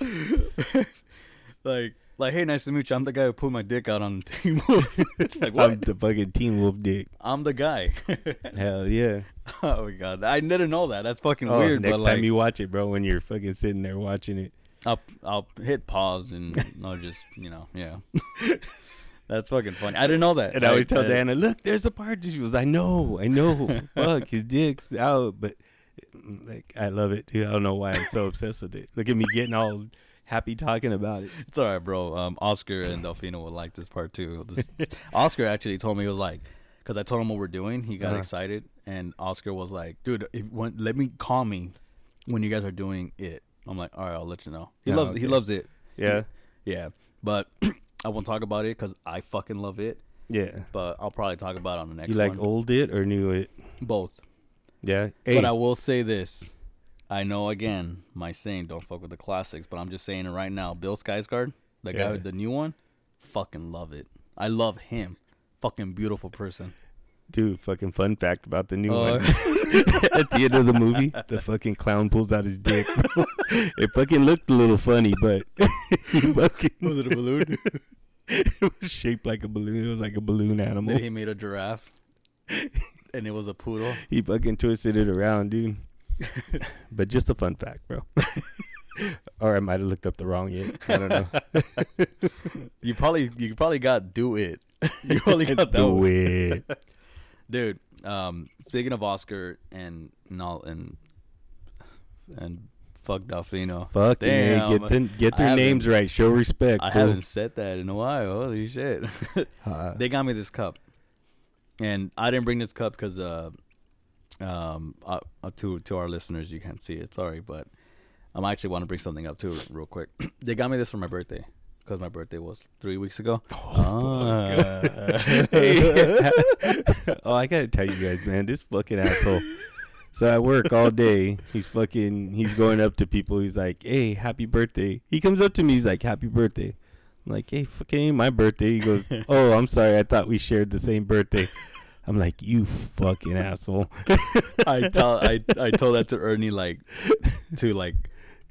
like, like, hey, nice to meet you. I'm the guy who put my dick out on Teen Wolf. like, I'm what? the fucking Teen Wolf dick. I'm the guy. Hell yeah. oh my god, I didn't know that. That's fucking Oh, weird. next but time like, you watch it, bro, when you're fucking sitting there watching it, I'll I'll hit pause and I'll just you know yeah. That's fucking funny. I didn't know that. and I always tell Diana, "Look, there's a part." She goes, "I know, I know. Fuck, his dick's out." But like, I love it, dude. I don't know why I'm so obsessed with it. Look at me getting all happy talking about it. It's all right, bro. Um, Oscar and Delfino would like this part too. This, Oscar actually told me he was like, because I told him what we're doing. He got Uh-huh. excited, and Oscar was like, "Dude, if, when, let me call me when you guys are doing it." I'm like, "All right, I'll let you know." He Oh, loves he loves it. Yeah. Yeah, but I won't talk about it because I fucking love it. Yeah. But I'll probably talk about it on the next. One. You like one. old it or new it? both? Yeah. Hey, But I will say this. I know again, my saying don't fuck with the classics, but I'm just saying it right now. Bill Skarsgård, the guy Yeah. with the new one, fucking love it. I love him. Fucking beautiful person. dude, fucking fun fact about the new Uh, one. At the end of the movie, the fucking clown pulls out his dick. bro. it fucking looked a little funny, but he fucking Was it a balloon? it was shaped like a balloon. It was like a balloon animal. Then he made a giraffe, and it was a poodle. He fucking twisted it around, dude. but just a fun fact, bro. or I might have looked up the wrong yet. I don't know. You probably you probably got do it. You probably got that Do one. it. dude. Um, speaking of Oscar and no and and fuck Delfino. Hey, Damn. get them, get their names right. Show respect. I bro. haven't said that in a while. Holy shit! Uh, they got me this cup, and I didn't bring this cup because uh, um, uh, uh, to to our listeners, you can't see it. Sorry, but um, I actually want to bring something up too, real quick. they got me this for my birthday because my birthday was three weeks ago. Oh, oh, I gotta tell you guys, man, this fucking asshole. So I work all day. He's fucking. He's going up to people. He's like, "Hey, happy birthday." He comes up to me. He's like, "Happy birthday." I'm like, "Hey, fucking my birthday." He goes, "Oh, I'm sorry. I thought we shared the same birthday." I'm like, "You fucking asshole." I tell I I told that to Ernie like to like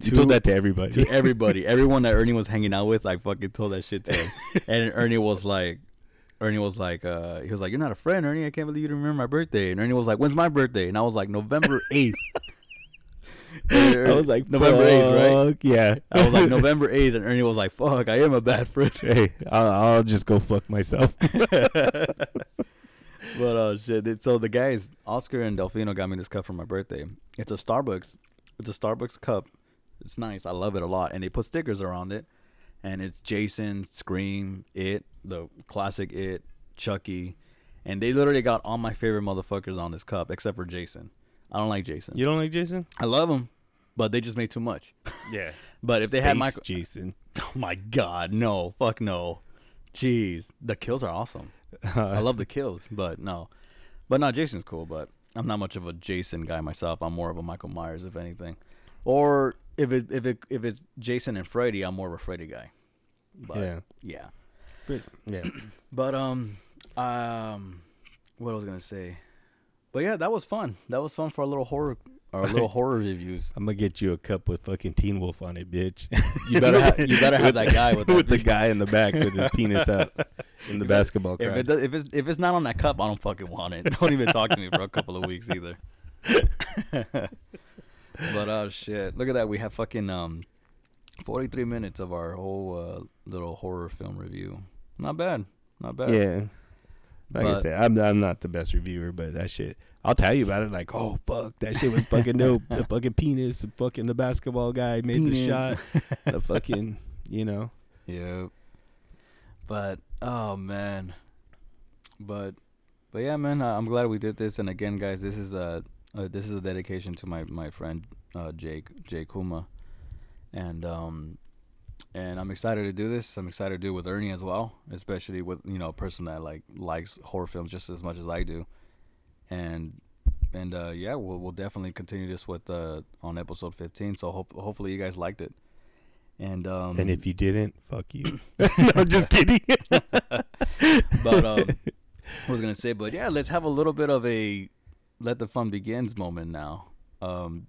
to- told that to everybody. to everybody, everyone that Ernie was hanging out with. I fucking told that shit to him, and Ernie was like. Ernie was like, uh, he was like, "You're not a friend, Ernie. I can't believe you didn't remember my birthday." And Ernie was like, "When's my birthday?" And I was like, "November 8th. I was like, November 8th, right? Yeah. I was like, "November 8th. and Ernie was like, "Fuck, I am a bad friend." hey, I'll, I'll just go fuck myself. But uh, shit. So the guys, Oscar and Delfino, got me this cup for my birthday. It's a Starbucks. It's a Starbucks cup. It's nice. I love it a lot. And they put stickers around it, and it's Jason, Scream, It, the classic It, Chucky, and they literally got all my favorite motherfuckers on this cup except for Jason. I don't like Jason. you don't like Jason? I love him, but they just made too much. Yeah. But if they had Michael, Jason. oh my god, no, fuck no, jeez, the kills are awesome. I love the kills, but no, but no, Jason's cool, but I'm not much of a Jason guy myself. I'm more of a Michael Myers, if anything, or if it if it if it's Jason and Freddy, I'm more of a Freddy guy. But, Yeah. yeah. Yeah. But um, um, what I was gonna say, but yeah, that was fun. That was fun for our little horror, our little horror reviews. I'm gonna get you a cup with fucking Teen Wolf on it, bitch. You better ha- you better have that guy with that the guy in the back with his penis out in the basketball If it does, if it's if it's not on that cup, I don't fucking want it. Don't even talk to me for a couple of weeks either. But oh shit, look at that. We have fucking um, forty three minutes of our whole uh, little horror film review. Not bad, not bad. yeah. Like I said, I'm I'm not the best reviewer, but that shit, I'll tell you about it. Like, oh fuck, that shit was fucking dope. The fucking penis, the fucking the basketball guy made the shot. The fucking, you know, Yeah. But oh man. But but yeah, man, I- I'm glad we did this. And again, guys, this is a uh, this is a dedication to my my friend uh, Jake Jake Kuma, and um and I'm excited to do this. I'm excited to do it with Ernie as well, especially with you know a person that like likes horror films just as much as I do, and and uh, yeah, we'll we'll definitely continue this with uh, on episode 15. So hope hopefully you guys liked it. And um, and if you didn't, fuck you. no, I'm just kidding. but um, I was gonna say, but yeah, let's have a little bit of a let the fun begins moment now. Um,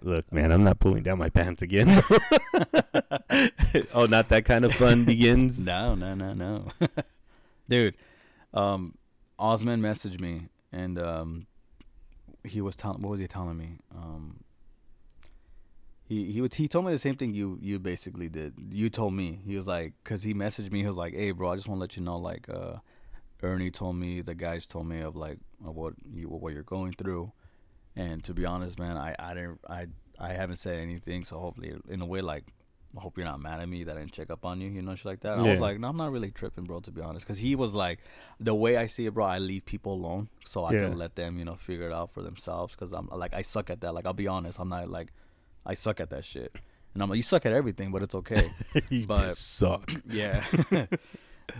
Look, man, I'm not pulling down my pants again. oh, not that kind of fun begins. no, no, no, no, dude. Um, Osman messaged me, and um, he was telling. What was he telling me? Um, he he would, he told me the same thing you you basically did. You told me he was like, cause he messaged me. He was like, "Hey, bro, I just want to let you know, like, uh, Ernie told me, the guys told me of like of what you what you're going through." And to be honest, man, I, I didn't I I haven't said anything, so hopefully in a way like I hope you're not mad at me that I didn't check up on you, you know, shit like that. And I was like, no, I'm not really tripping, bro, to be honest, because he was like, the way I see it, bro, I leave people alone so I Yeah. can let them, you know, figure it out for themselves. Because I'm like, I suck at that. Like, I'll be honest, I'm not like, I suck at that shit. And I'm like, you suck at everything, but it's okay. you But- just suck. yeah.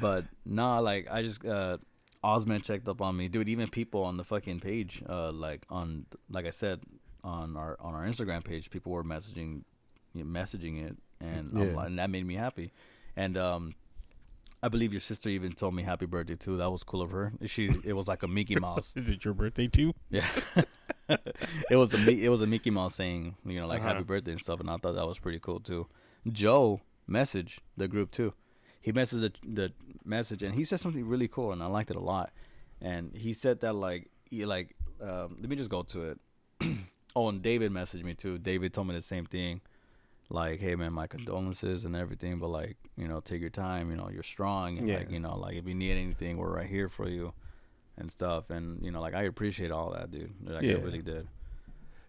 but nah, like I just uh Osman checked up on me, dude. Even people on the fucking page, uh, like on like I said on our on our Instagram page, people were messaging, you know, messaging it, and I'm Yeah. and that made me happy. And um, I believe your sister even told me happy birthday too. That was cool of her. She it was like a Mickey Mouse. Is it your birthday too? Yeah. it was a it was a Mickey Mouse saying you know like Uh-huh. happy birthday and stuff, and I thought that was pretty cool too. Joe message the group too. He messaged the, the message and he said something really cool, and I liked it a lot. And he said that like he like um, let me just go to it. oh, and David messaged me too. David told me the same thing. Like, hey man, my condolences and everything, but like, you know, take your time. You know, you're strong, and like, Yeah. you know, like if you need anything, we're right here for you and stuff. And you know, like I appreciate all that, dude. Like Yeah. I really did.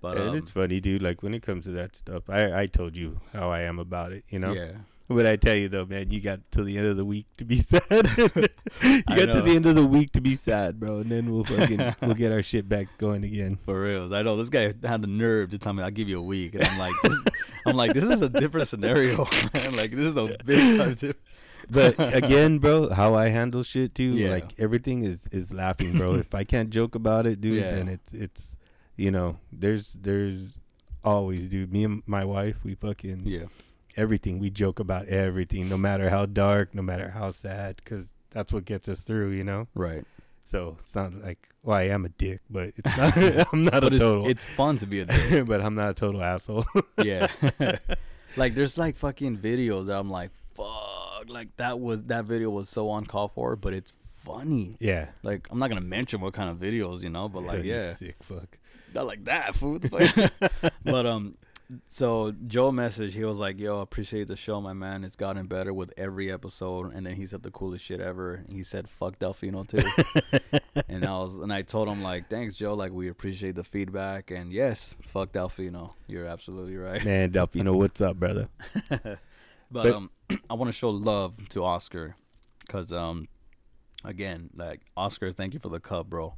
But and um, it's funny, dude. Like when it comes to that stuff, I I told you how I am about it. You know. yeah, But I tell you though, man, you got till the end of the week to be sad. you I got to the end of the week to be sad, bro, and then we'll fucking we'll get our shit back going again. for reals. I know this guy had the nerve to tell me I'll give you a week, and I'm like, this, I'm like, this is a different scenario. man. like this is a big time different. But again, bro, how I handle shit too, Yeah. like everything is is laughing, bro. if I can't joke about it, dude, Yeah. then it's it's you know, there's there's always, dude. Me and my wife, we fucking yeah, everything. We joke about everything, no matter how dark, no matter how sad, because that's what gets us through, you know. right. So it's not like, well, I am a dick, but it's not. I'm not a total. it's fun to be a dick. but I'm not a total asshole. yeah. like there's like fucking videos that I'm like, fuck, like that was that video was so uncalled for, but it's funny. yeah. Like I'm not gonna mention what kind of videos, you know, but like yeah, sick fuck. not like that, food. but um, so Joe messaged. He was like, "Yo, appreciate the show, my man. It's gotten better with every episode." And then he said the coolest shit ever. He said, "Fuck Delfino too." and I was, and I told him like, "Thanks, Joe. Like we appreciate the feedback." And yes, fuck Delfino. You're absolutely right. Man, Delfino, what's up, brother? But, But- um, I want to show love to Oscar, cause um, again, like Oscar, thank you for the cup, bro,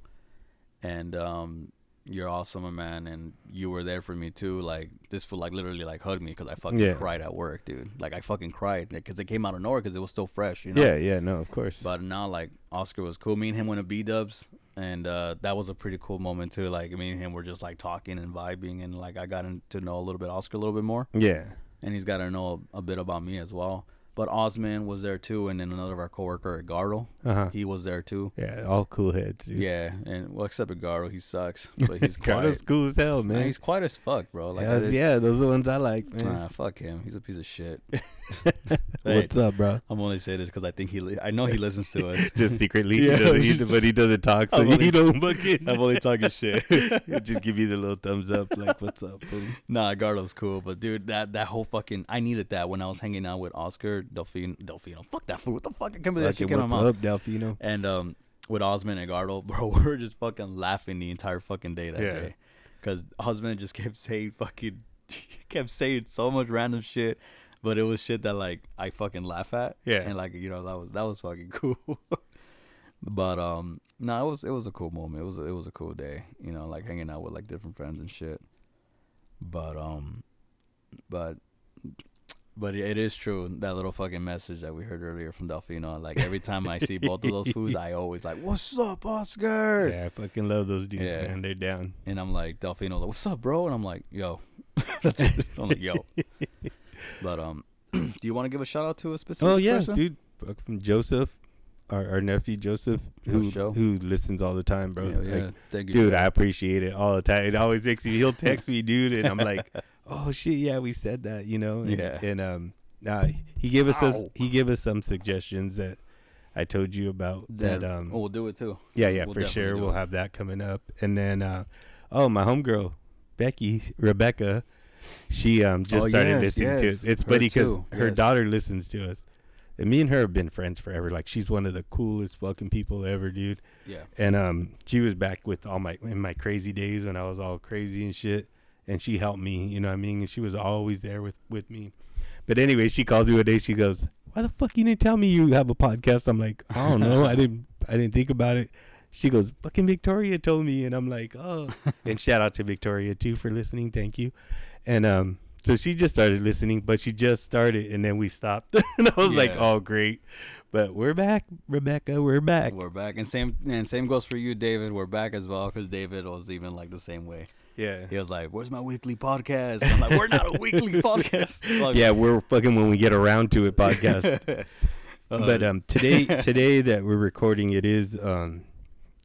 and um, you're awesome, my man, and you were there for me too. Like this fool, like literally, like hugged me, cause I fucking Yeah. cried at work, dude. Like I fucking cried, cause it came out of nowhere, cause it was still fresh, you know. Yeah, yeah, no, of course. But now, like Oscar was cool. Me and him went to B Dubs, and uh, that was a pretty cool moment too. Like me and him were just like talking and vibing, and like I got to know a little bit Oscar a little bit more yeah, and he's got to know a bit about me as well. But Osman was there too, and then another of our coworker, Edgardo, uh huh. he was there too. Yeah, all cool heads, dude. Yeah, and well, except Edgardo, he sucks, but he's quiet. cool as hell, Man, man. he's quiet as fuck, bro. Like, Yes, did- yeah, those are the ones I like, man. Nah, fuck him. He's a piece of shit. What's up, bro? I'm only saying this because I think he, li- I know he listens to us. Just secretly, Yeah, he doesn't, he, but he doesn't talk, so I'm you don't fucking. I'm only talking shit. He'll just give you the little thumbs up, like, "What's up?" fool?" Nah, Gardo's cool, but dude, that that whole fucking I needed that when I was hanging out with Oscar Delfino. Delfino, fuck that food. What the fuck? I can't believe that shit came out of up, Delfino? And um, with Osman and Gardo, bro, we were just fucking laughing the entire fucking day that Yeah. day. Cause Osman just kept saying fucking, kept saying so much random shit, but it was shit that like I fucking laugh at. Yeah. And like you know that was that was fucking cool. but um, no, it was it was a cool moment. It was it was a cool day. You know, like hanging out with like different friends and shit. But um, but but it is true that little fucking message that we heard earlier from Delfino. Like every time I see both of those foods, I always like, "What's up, Oscar?" Yeah, I fucking love those dudes, Yeah. man. They're down. And I'm like, Delfino's like, "What's up, bro?" And I'm like, "Yo." That's it. I'm like, "Yo." But um, do you want to give a shout out to a specific? Oh yeah, person? dude. Joseph, our, our nephew Joseph, who show. who listens all the time, bro. Yeah, Like, yeah. Thank you, dude, Joe. I appreciate it all the time. It always makes me. He'll text me, dude, and I'm like, oh shit, yeah, we said that, you know. And, Yeah. And um, nah, he gave us us he gave us some suggestions that I told you about. Then- that um, oh, we'll do it too. yeah, yeah, we'll for sure. We'll it. have that coming up, and then uh, oh, my homegirl Becky Rebecca. She um just Oh, started yes, listening to us. It's Her funny because her yes. daughter listens to us, and me and her have been friends forever. Like she's one of the coolest fucking people ever, dude. Yeah. And um, she was back with all my in my crazy days when I was all crazy and shit, and she helped me. You know what I mean? And she was always there with with me. But anyway, she calls me one day. She goes, "Why the fuck you didn't tell me you have a podcast?" I'm like, "I don't know. I didn't. I didn't think about it." She goes, "Fucking Victoria told me," and I'm like, "Oh." and shout out to Victoria too for listening. Thank you. And um, so she just started listening, but she just started, and then we stopped, and I was like, Yeah. "Oh, great!" But we're back, Rebecca. We're back. We're back, and same and same goes for you, David. We're back as well because David was even like the same way. Yeah, He was like, "Where's my weekly podcast?" I'm like, "We're not a weekly podcast." Like, yeah. We're fucking when we get around to it podcast. Uh, but um, today, today that we're recording, it is um,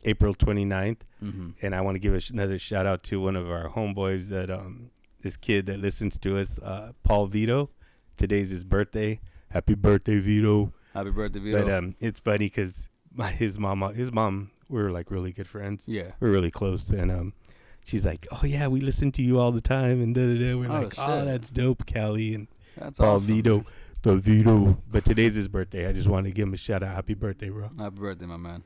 April 29th, mhm. and I want to give a sh- another shout out to one of our homeboys that um, this kid that listens to us, uh, Paul Vito. Today's his birthday. Happy birthday, Vito! happy birthday, Vito. But um, it's funny because his mama, his mom, we're like really good friends. yeah, We're really close, and um, she's like, "Oh yeah, we listen to you all the time," and da da da. We're Oh, like, "Oh, that's dope, Callie and that's Paul awesome. Vito, the Vito." But today's his birthday. I just wanted to give him a shout out. Happy birthday, bro! Happy birthday, my man.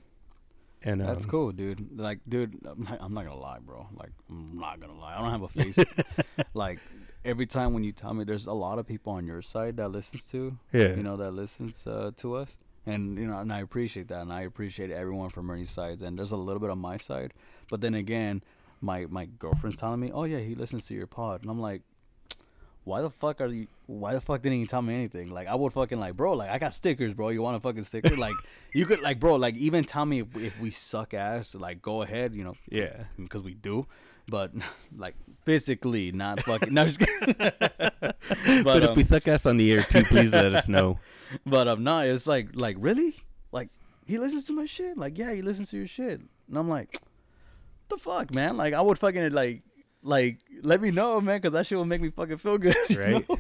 And um, That's cool, dude. Like, dude, I'm not, I'm not gonna lie, bro. Like, I'm not gonna lie. I don't have a face. like, every time when you tell me, there's a lot of people on your side that listens to, Yeah. you know, that listens uh, to us, and you know, and I appreciate that, and I appreciate everyone from Ernie's sides, and there's a little bit on my side, but then again, my my girlfriend's telling me, oh yeah, he listens to your pod, and I'm like. Why the fuck are you? Why the fuck didn't you tell me anything? Like I would fucking like, bro. Like I got stickers, bro. You want a fucking sticker? Like you could, like, bro. Like even tell me if, if we suck ass. Like go ahead, you know, yeah. because we do, but like physically, not fucking. No, just kidding. but But, if um, we suck ass on the air too, please let us know. but I'm um, no, it's like like really, like he listens to my shit. Like yeah, he listens to your shit, and I'm like, the fuck, man. Like I would fucking like like let me know, man, because that shit will make me fucking feel good, Right. know?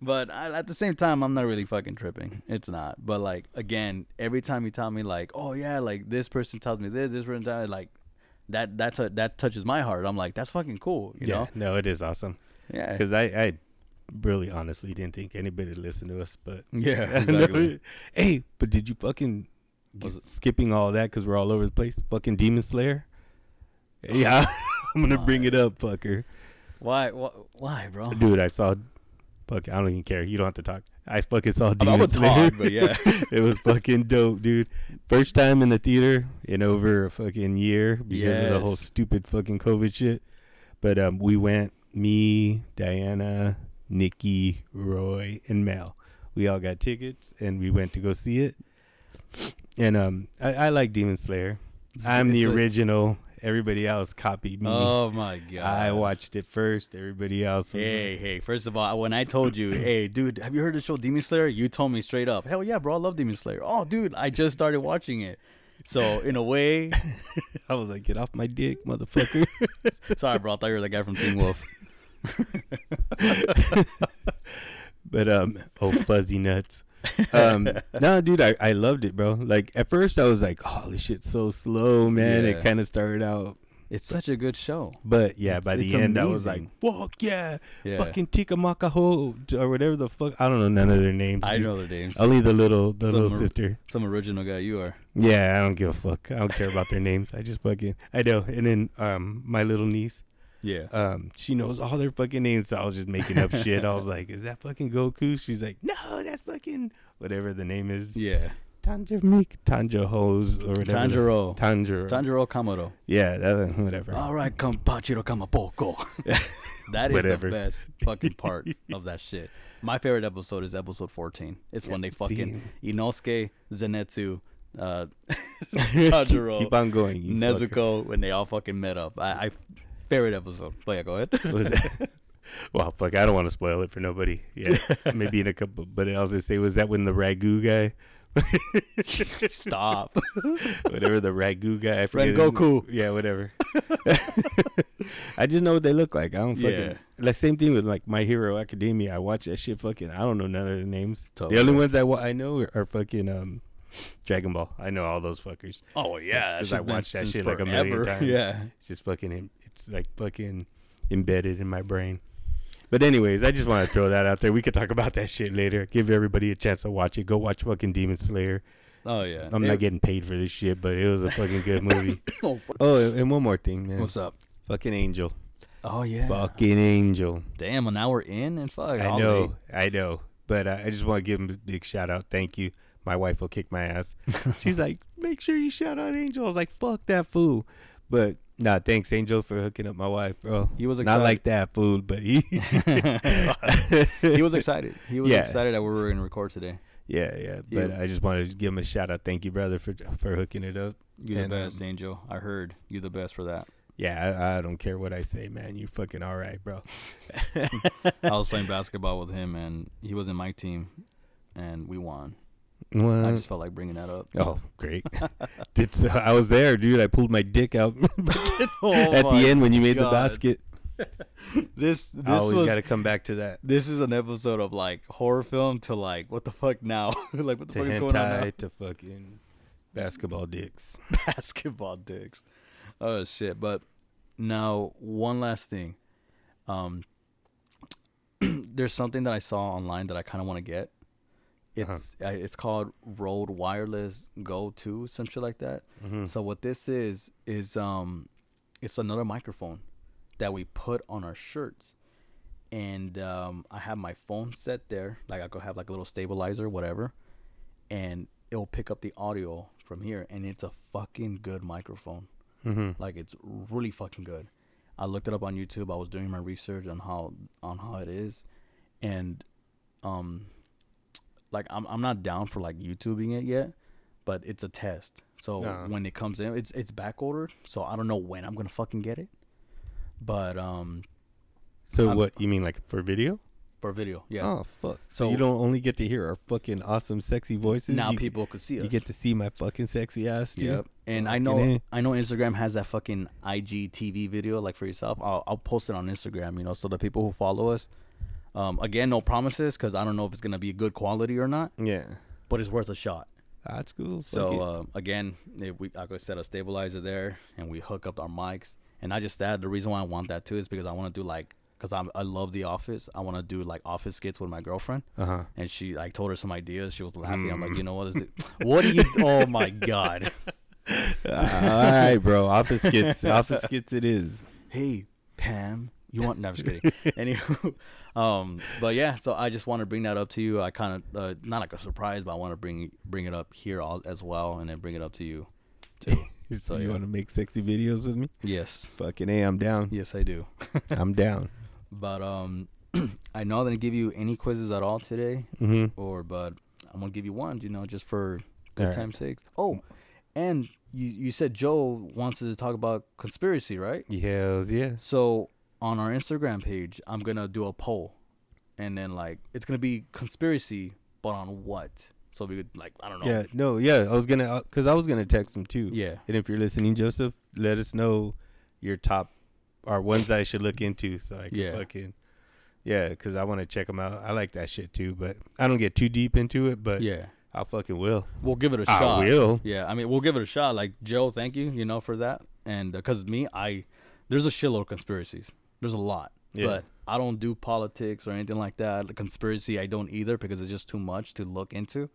But I, at the same time, I'm not really fucking tripping. It's not. But like again, every time you tell me like, oh yeah, like this person tells me this, this person tells me like that that that touches my heart. I'm like, that's fucking cool, you yeah, know? no, it is awesome Yeah. because I, I really honestly didn't think anybody would listen to us, but Yeah, exactly. hey, but did you fucking skipping all that because we're all over the place? Fucking Demon Slayer. Yeah, I'm gonna bring it up, fucker. Why? Why, why bro? Dude, I saw. Fuck, I don't even care. You don't have to talk. I fucking saw Demon would Slayer. but yeah. it was fucking dope, dude. First time in the theater in over a fucking year because of the whole Yes. stupid fucking COVID shit. But um, we went, me, Diana, Nikki, Roy, and Mel. We all got tickets and we went to go see it. And um, I, I like Demon Slayer. I'm the It's a- original. Everybody else copied me. Oh my god! I watched it first. Everybody else was Hey, hey! First of all, when I told you, hey, dude, have you heard the show Demon Slayer? You told me straight up, hell yeah, bro, I love Demon Slayer. Oh, dude, I just started watching it. So in a way, I was like, get off my dick, motherfucker. sorry, bro, I thought you were the guy from Teen Wolf. But um, oh fuzzy nuts. Um, no, dude, I, I loved it, bro. Like at first, I was like, oh, this shit's so slow, man. Yeah. It kind of started out, It's such a good show. but yeah, It's- by the end, I was like, fuck yeah, Yeah, fucking Tika Makaho or whatever the fuck. I don't know none of their names. I know their names. Only the little, the Some little are- sister. Some original guy you are. Yeah, I don't give a fuck. I don't care about their names. I just fucking, I know. And then um, my little niece, Yeah. um, she knows all their fucking names. So I was just making up shit. I was like, "Is that fucking Goku?" She's like, "No, that's fucking whatever the name is." yeah. Tanja Meek, Tanja Hose, or whatever. Tanjiro. Tanjiro. Tanjiro Kamado. Yeah, that, whatever. All right, Kampachiro Kamapoko. that is Whatever. the best fucking part of that shit. My favorite episode is episode 14. It's when they fucking Inosuke, Zenitsu, uh, Tanjiro, Keep on going. You fucker. Nezuko, when they all fucking met up. I, I favorite episode. But yeah, go ahead. What was that? Well, fuck, I don't want to spoil it for nobody. Yeah, maybe in a couple. But I was gonna say, was that when the ragu guy, Stop. whatever the ragu guy, I forget Rengoku. Yeah, whatever. I just know what they look like. I don't fucking. Yeah. Like same thing with like My Hero Academia. I watch that shit. Fucking, I don't know none of the names. The only ones I wa- I know are, are fucking um, Dragon Ball. I know all those fuckers. Oh yeah, because I watched that shit like a million times. Yeah. It's just fucking. It's like fucking embedded in my brain. But anyways, I just want to throw that out there. We could talk about that shit later. Give everybody a chance to watch it. Go watch fucking Demon Slayer. Oh yeah. I'm It- not getting paid for this shit, but it was a fucking good movie. Oh, oh, and one more thing, man. What's up? Fucking Angel. Oh yeah. Fucking Angel. Damn, well now we're in and fuck. I holiday. know, I know, but uh, I just want to give him a big shout out. Thank you. My wife will kick my ass. She's like, make sure you shout out Angel. I was like, fuck that fool. But Nah, thanks, Angel, for hooking up my wife, bro. He was Not excited. like that, food, but he. he was excited. He was Yeah. excited that we were gonna record today. Yeah, yeah. But Yeah. I just wanted to give him a shout out. Thank you, brother, for for hooking it up. You the And, best, um, Angel. I heard you the best for that. Yeah, I, I don't care what I say, man. You fucking all right, bro. I was playing basketball with him, and he was in my team, and we won. I just felt like bringing that up. Oh, great. Did so, I was there, dude. I pulled my dick out Oh at the end when you made the basket. This this I always got to come back to that. this is an episode of like horror film to like what the fuck now? like what the To fuck is going on now? to fucking basketball dicks. basketball dicks. Oh shit! But now one last thing. Um, there's something that I saw online that I kind of want to get. Uh-huh. It's uh, it's called Rode Wireless Go Two, some shit like that. Mm-hmm. So what this is is um, it's another microphone that we put on our shirts, and um, I have my phone set there, like I could have like a little stabilizer, whatever, and it'll pick up the audio from here, and it's a fucking good microphone. Mm-hmm. Like it's really fucking good. I looked it up on YouTube. I was doing my research on how on how it is, and um, like I'm I'm not down for like YouTubing it yet, but it's a test. So Uh-huh. when it comes in, it's it's back ordered. So I don't know when I'm gonna fucking get it, but um, So I'm- what you mean, like for video? for video, yeah. Oh fuck! So, So- you don't only get to hear our fucking awesome, sexy voices. now you, people could see us. you get to see my fucking sexy ass too. Yep. And I know I know Instagram has that fucking IGTV video like for yourself. I'll I'll post it on Instagram, you know, so the people who follow us. Um, again, no promises because I don't know if it's gonna be good quality or not, Yeah, but it's worth a shot. that's cool. So uh, again, if we I set a stabilizer there and we hook up our mics, and I just add the reason why I want that too is because I want to do like because I I love The Office. I want to do like office skits with my girlfriend, uh huh. and she I told her some ideas. She was laughing. I'm like, Mm. you know what is it? What do you? Oh my god. all right, bro. Office skits. Office skits. It is. hey Pam, you want? No, I'm just kidding. Anywho, um, but yeah, so I just want to bring that up to you. I kind of uh, not like a surprise, but I want to bring bring it up here all, as well, and then bring it up to you too. So you yeah. want to make sexy videos with me? yes, Fucking a, I'm down. yes, I do. I'm down. But um, I know I didn't give you any quizzes at all today, Mm-hmm. or but I'm gonna give you one. You know, just for good All right. time's sake. Oh, and you you said Joe wants to talk about conspiracy, right? Hells yeah. So on our Instagram page, I'm gonna do a poll, and then like it's gonna be conspiracy, but on what? So we could like I don't know. Yeah. No. Yeah. I was gonna, uh, cause I was gonna text him too. Yeah. And if you're listening, Joseph, let us know your top or ones I should look into so I can Yeah. fucking. Yeah, because I want to check them out. I like that shit too, but I don't get too deep into it. But Yeah. I fucking will. We'll give it a I shot. I will. Yeah, I mean we'll give it a shot. Like Joe, thank you, you know, for that. And uh, because me, I there's a shitload of conspiracies. There's a lot, Yeah. but I don't do politics or anything like that. The conspiracy, I don't either because it's just too much to look into.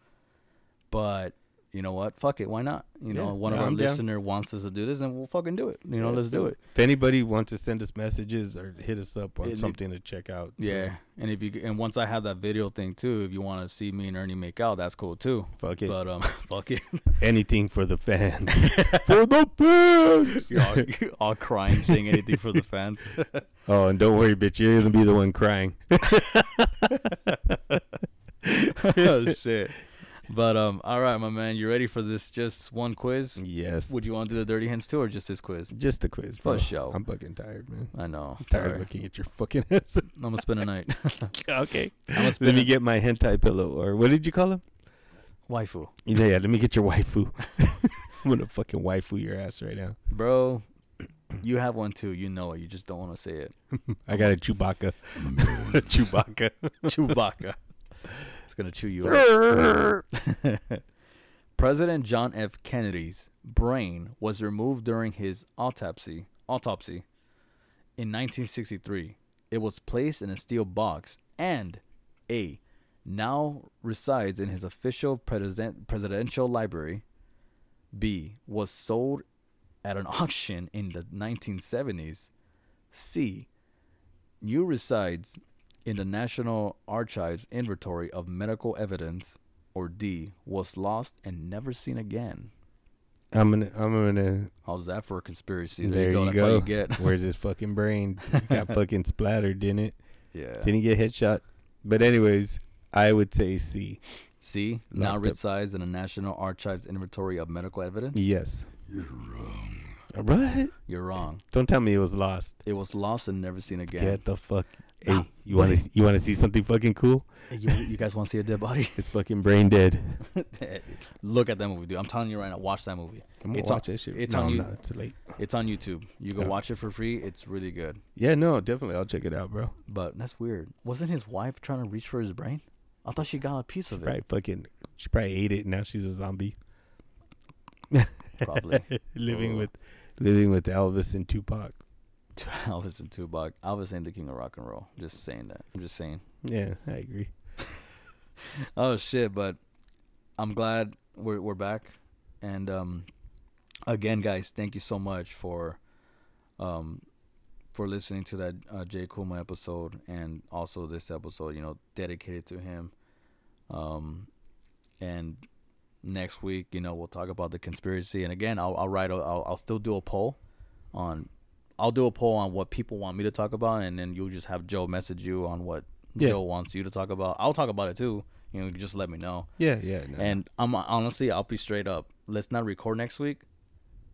But you know what? Fuck it. Why not? You know, Yeah, one of our I'm down. listener wants us to do this, and we'll fucking do it. You know, let's do it. If anybody wants to send us messages or hit us up on it- something to check out, so Yeah, and if you and once I have that video thing too, if you want to see me and Ernie make out, that's cool too. fuck it. But um, fuck it. Anything for the fans. for the fans. You're all, you're all crying, saying anything for the fans. Oh, and don't worry, bitch. You're gonna be the one crying. oh shit. But um, all right, my man, you ready for this? Just one quiz. Yes. Would you want to do the dirty hands too, or just this quiz? Just the quiz, For sure. I'm fucking tired, man. I know. I'm tired Sorry. of looking at your fucking ass. I'm gonna spend a night. okay. I'm gonna Let me get my hentai pillow, or what did you call him? waifu, Yeah, yeah. Let me get your waifu. I'm gonna fucking waifu your ass right now. bro. You have one too. You know it. You just don't want to say it. I got a Chewbacca. Chewbacca. Chewbacca. It's gonna chew you up. President John F. Kennedy's brain was removed during his autopsy. Autopsy in 1963. It was placed in a steel box and A now resides in his official president, presidential library. B was sold at an auction in the 1970s. C new resides in the National Archives inventory of medical evidence, or D, was lost and never seen again. I'm gonna. I'm gonna. How's that for a conspiracy? There, you, That's go. all you get. Where's his fucking brain? Got fucking splattered, didn't it? yeah. Didn't he get headshot? But anyways, I would say C. See, now Locked up. resides in the National Archives Inventory of Medical Evidence. Yes. You're wrong. What? You're wrong. Don't tell me it was lost. It was lost and never seen again. Get the fuck. Hey, you want to you want to see something fucking cool? You, you guys want to see a dead body? It's fucking Braindead. Look at that movie, dude. I'm telling you right now. Watch that movie. I'm It's watch on- that shit. it's no, on you- no, it's late. It's on YouTube. You go Oh. watch it for free. It's really good. Yeah, no, definitely. I'll check it out, bro. But that's weird. Wasn't his wife trying to reach for his brain? I thought she got a piece She of probably it. fucking. She probably ate it. and Now she's a zombie. Probably. living with, living with Elvis and Tupac. Elvis and Tupac. Elvis ain't the king of rock and roll. Just saying that. I'm just saying. Yeah, I agree. Oh shit! But I'm glad we're we're back, and um, again, guys, thank you so much for um for listening to that uh, Jay Kuma episode, and also this episode, you know, dedicated to him. Um, and next week, you know, we'll talk about the conspiracy, and again, I'll I'll write a, I'll I'll still do a poll on. I'll do a poll on what people want me to talk about, and then you'll just have Joe message you on what Yeah. Joe wants you to talk about. I'll talk about it too. You know, just let me know. Yeah, yeah. No. And I'm honestly, I'll be straight up. Let's not record next week.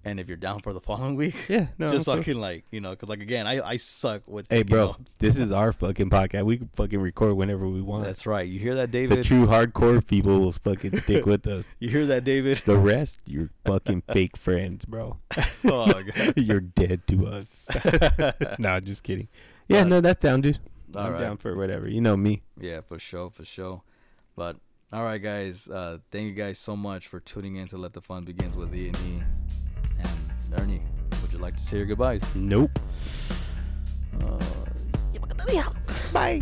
And if you're down for the following week, yeah, no. just so I'm cool. can like, you know, because like again, I I suck with. Hey, bro, notes. this is our fucking podcast. We can fucking record whenever we want. That's right. You hear that, David? the true hardcore people will fucking stick with us. you hear that, David? The rest, you're fucking fake friends, bro. oh, you're dead to us. nah, just kidding. Yeah, But- no, that's down, dude. All I'm right. down for whatever. You know me. Yeah, for sure, for sure. But all right, guys. Uh, thank you guys so much for tuning in to Let the Fun Begins with E and E. And Ernie, would you like to say your goodbyes? Nope. Uh, Bye.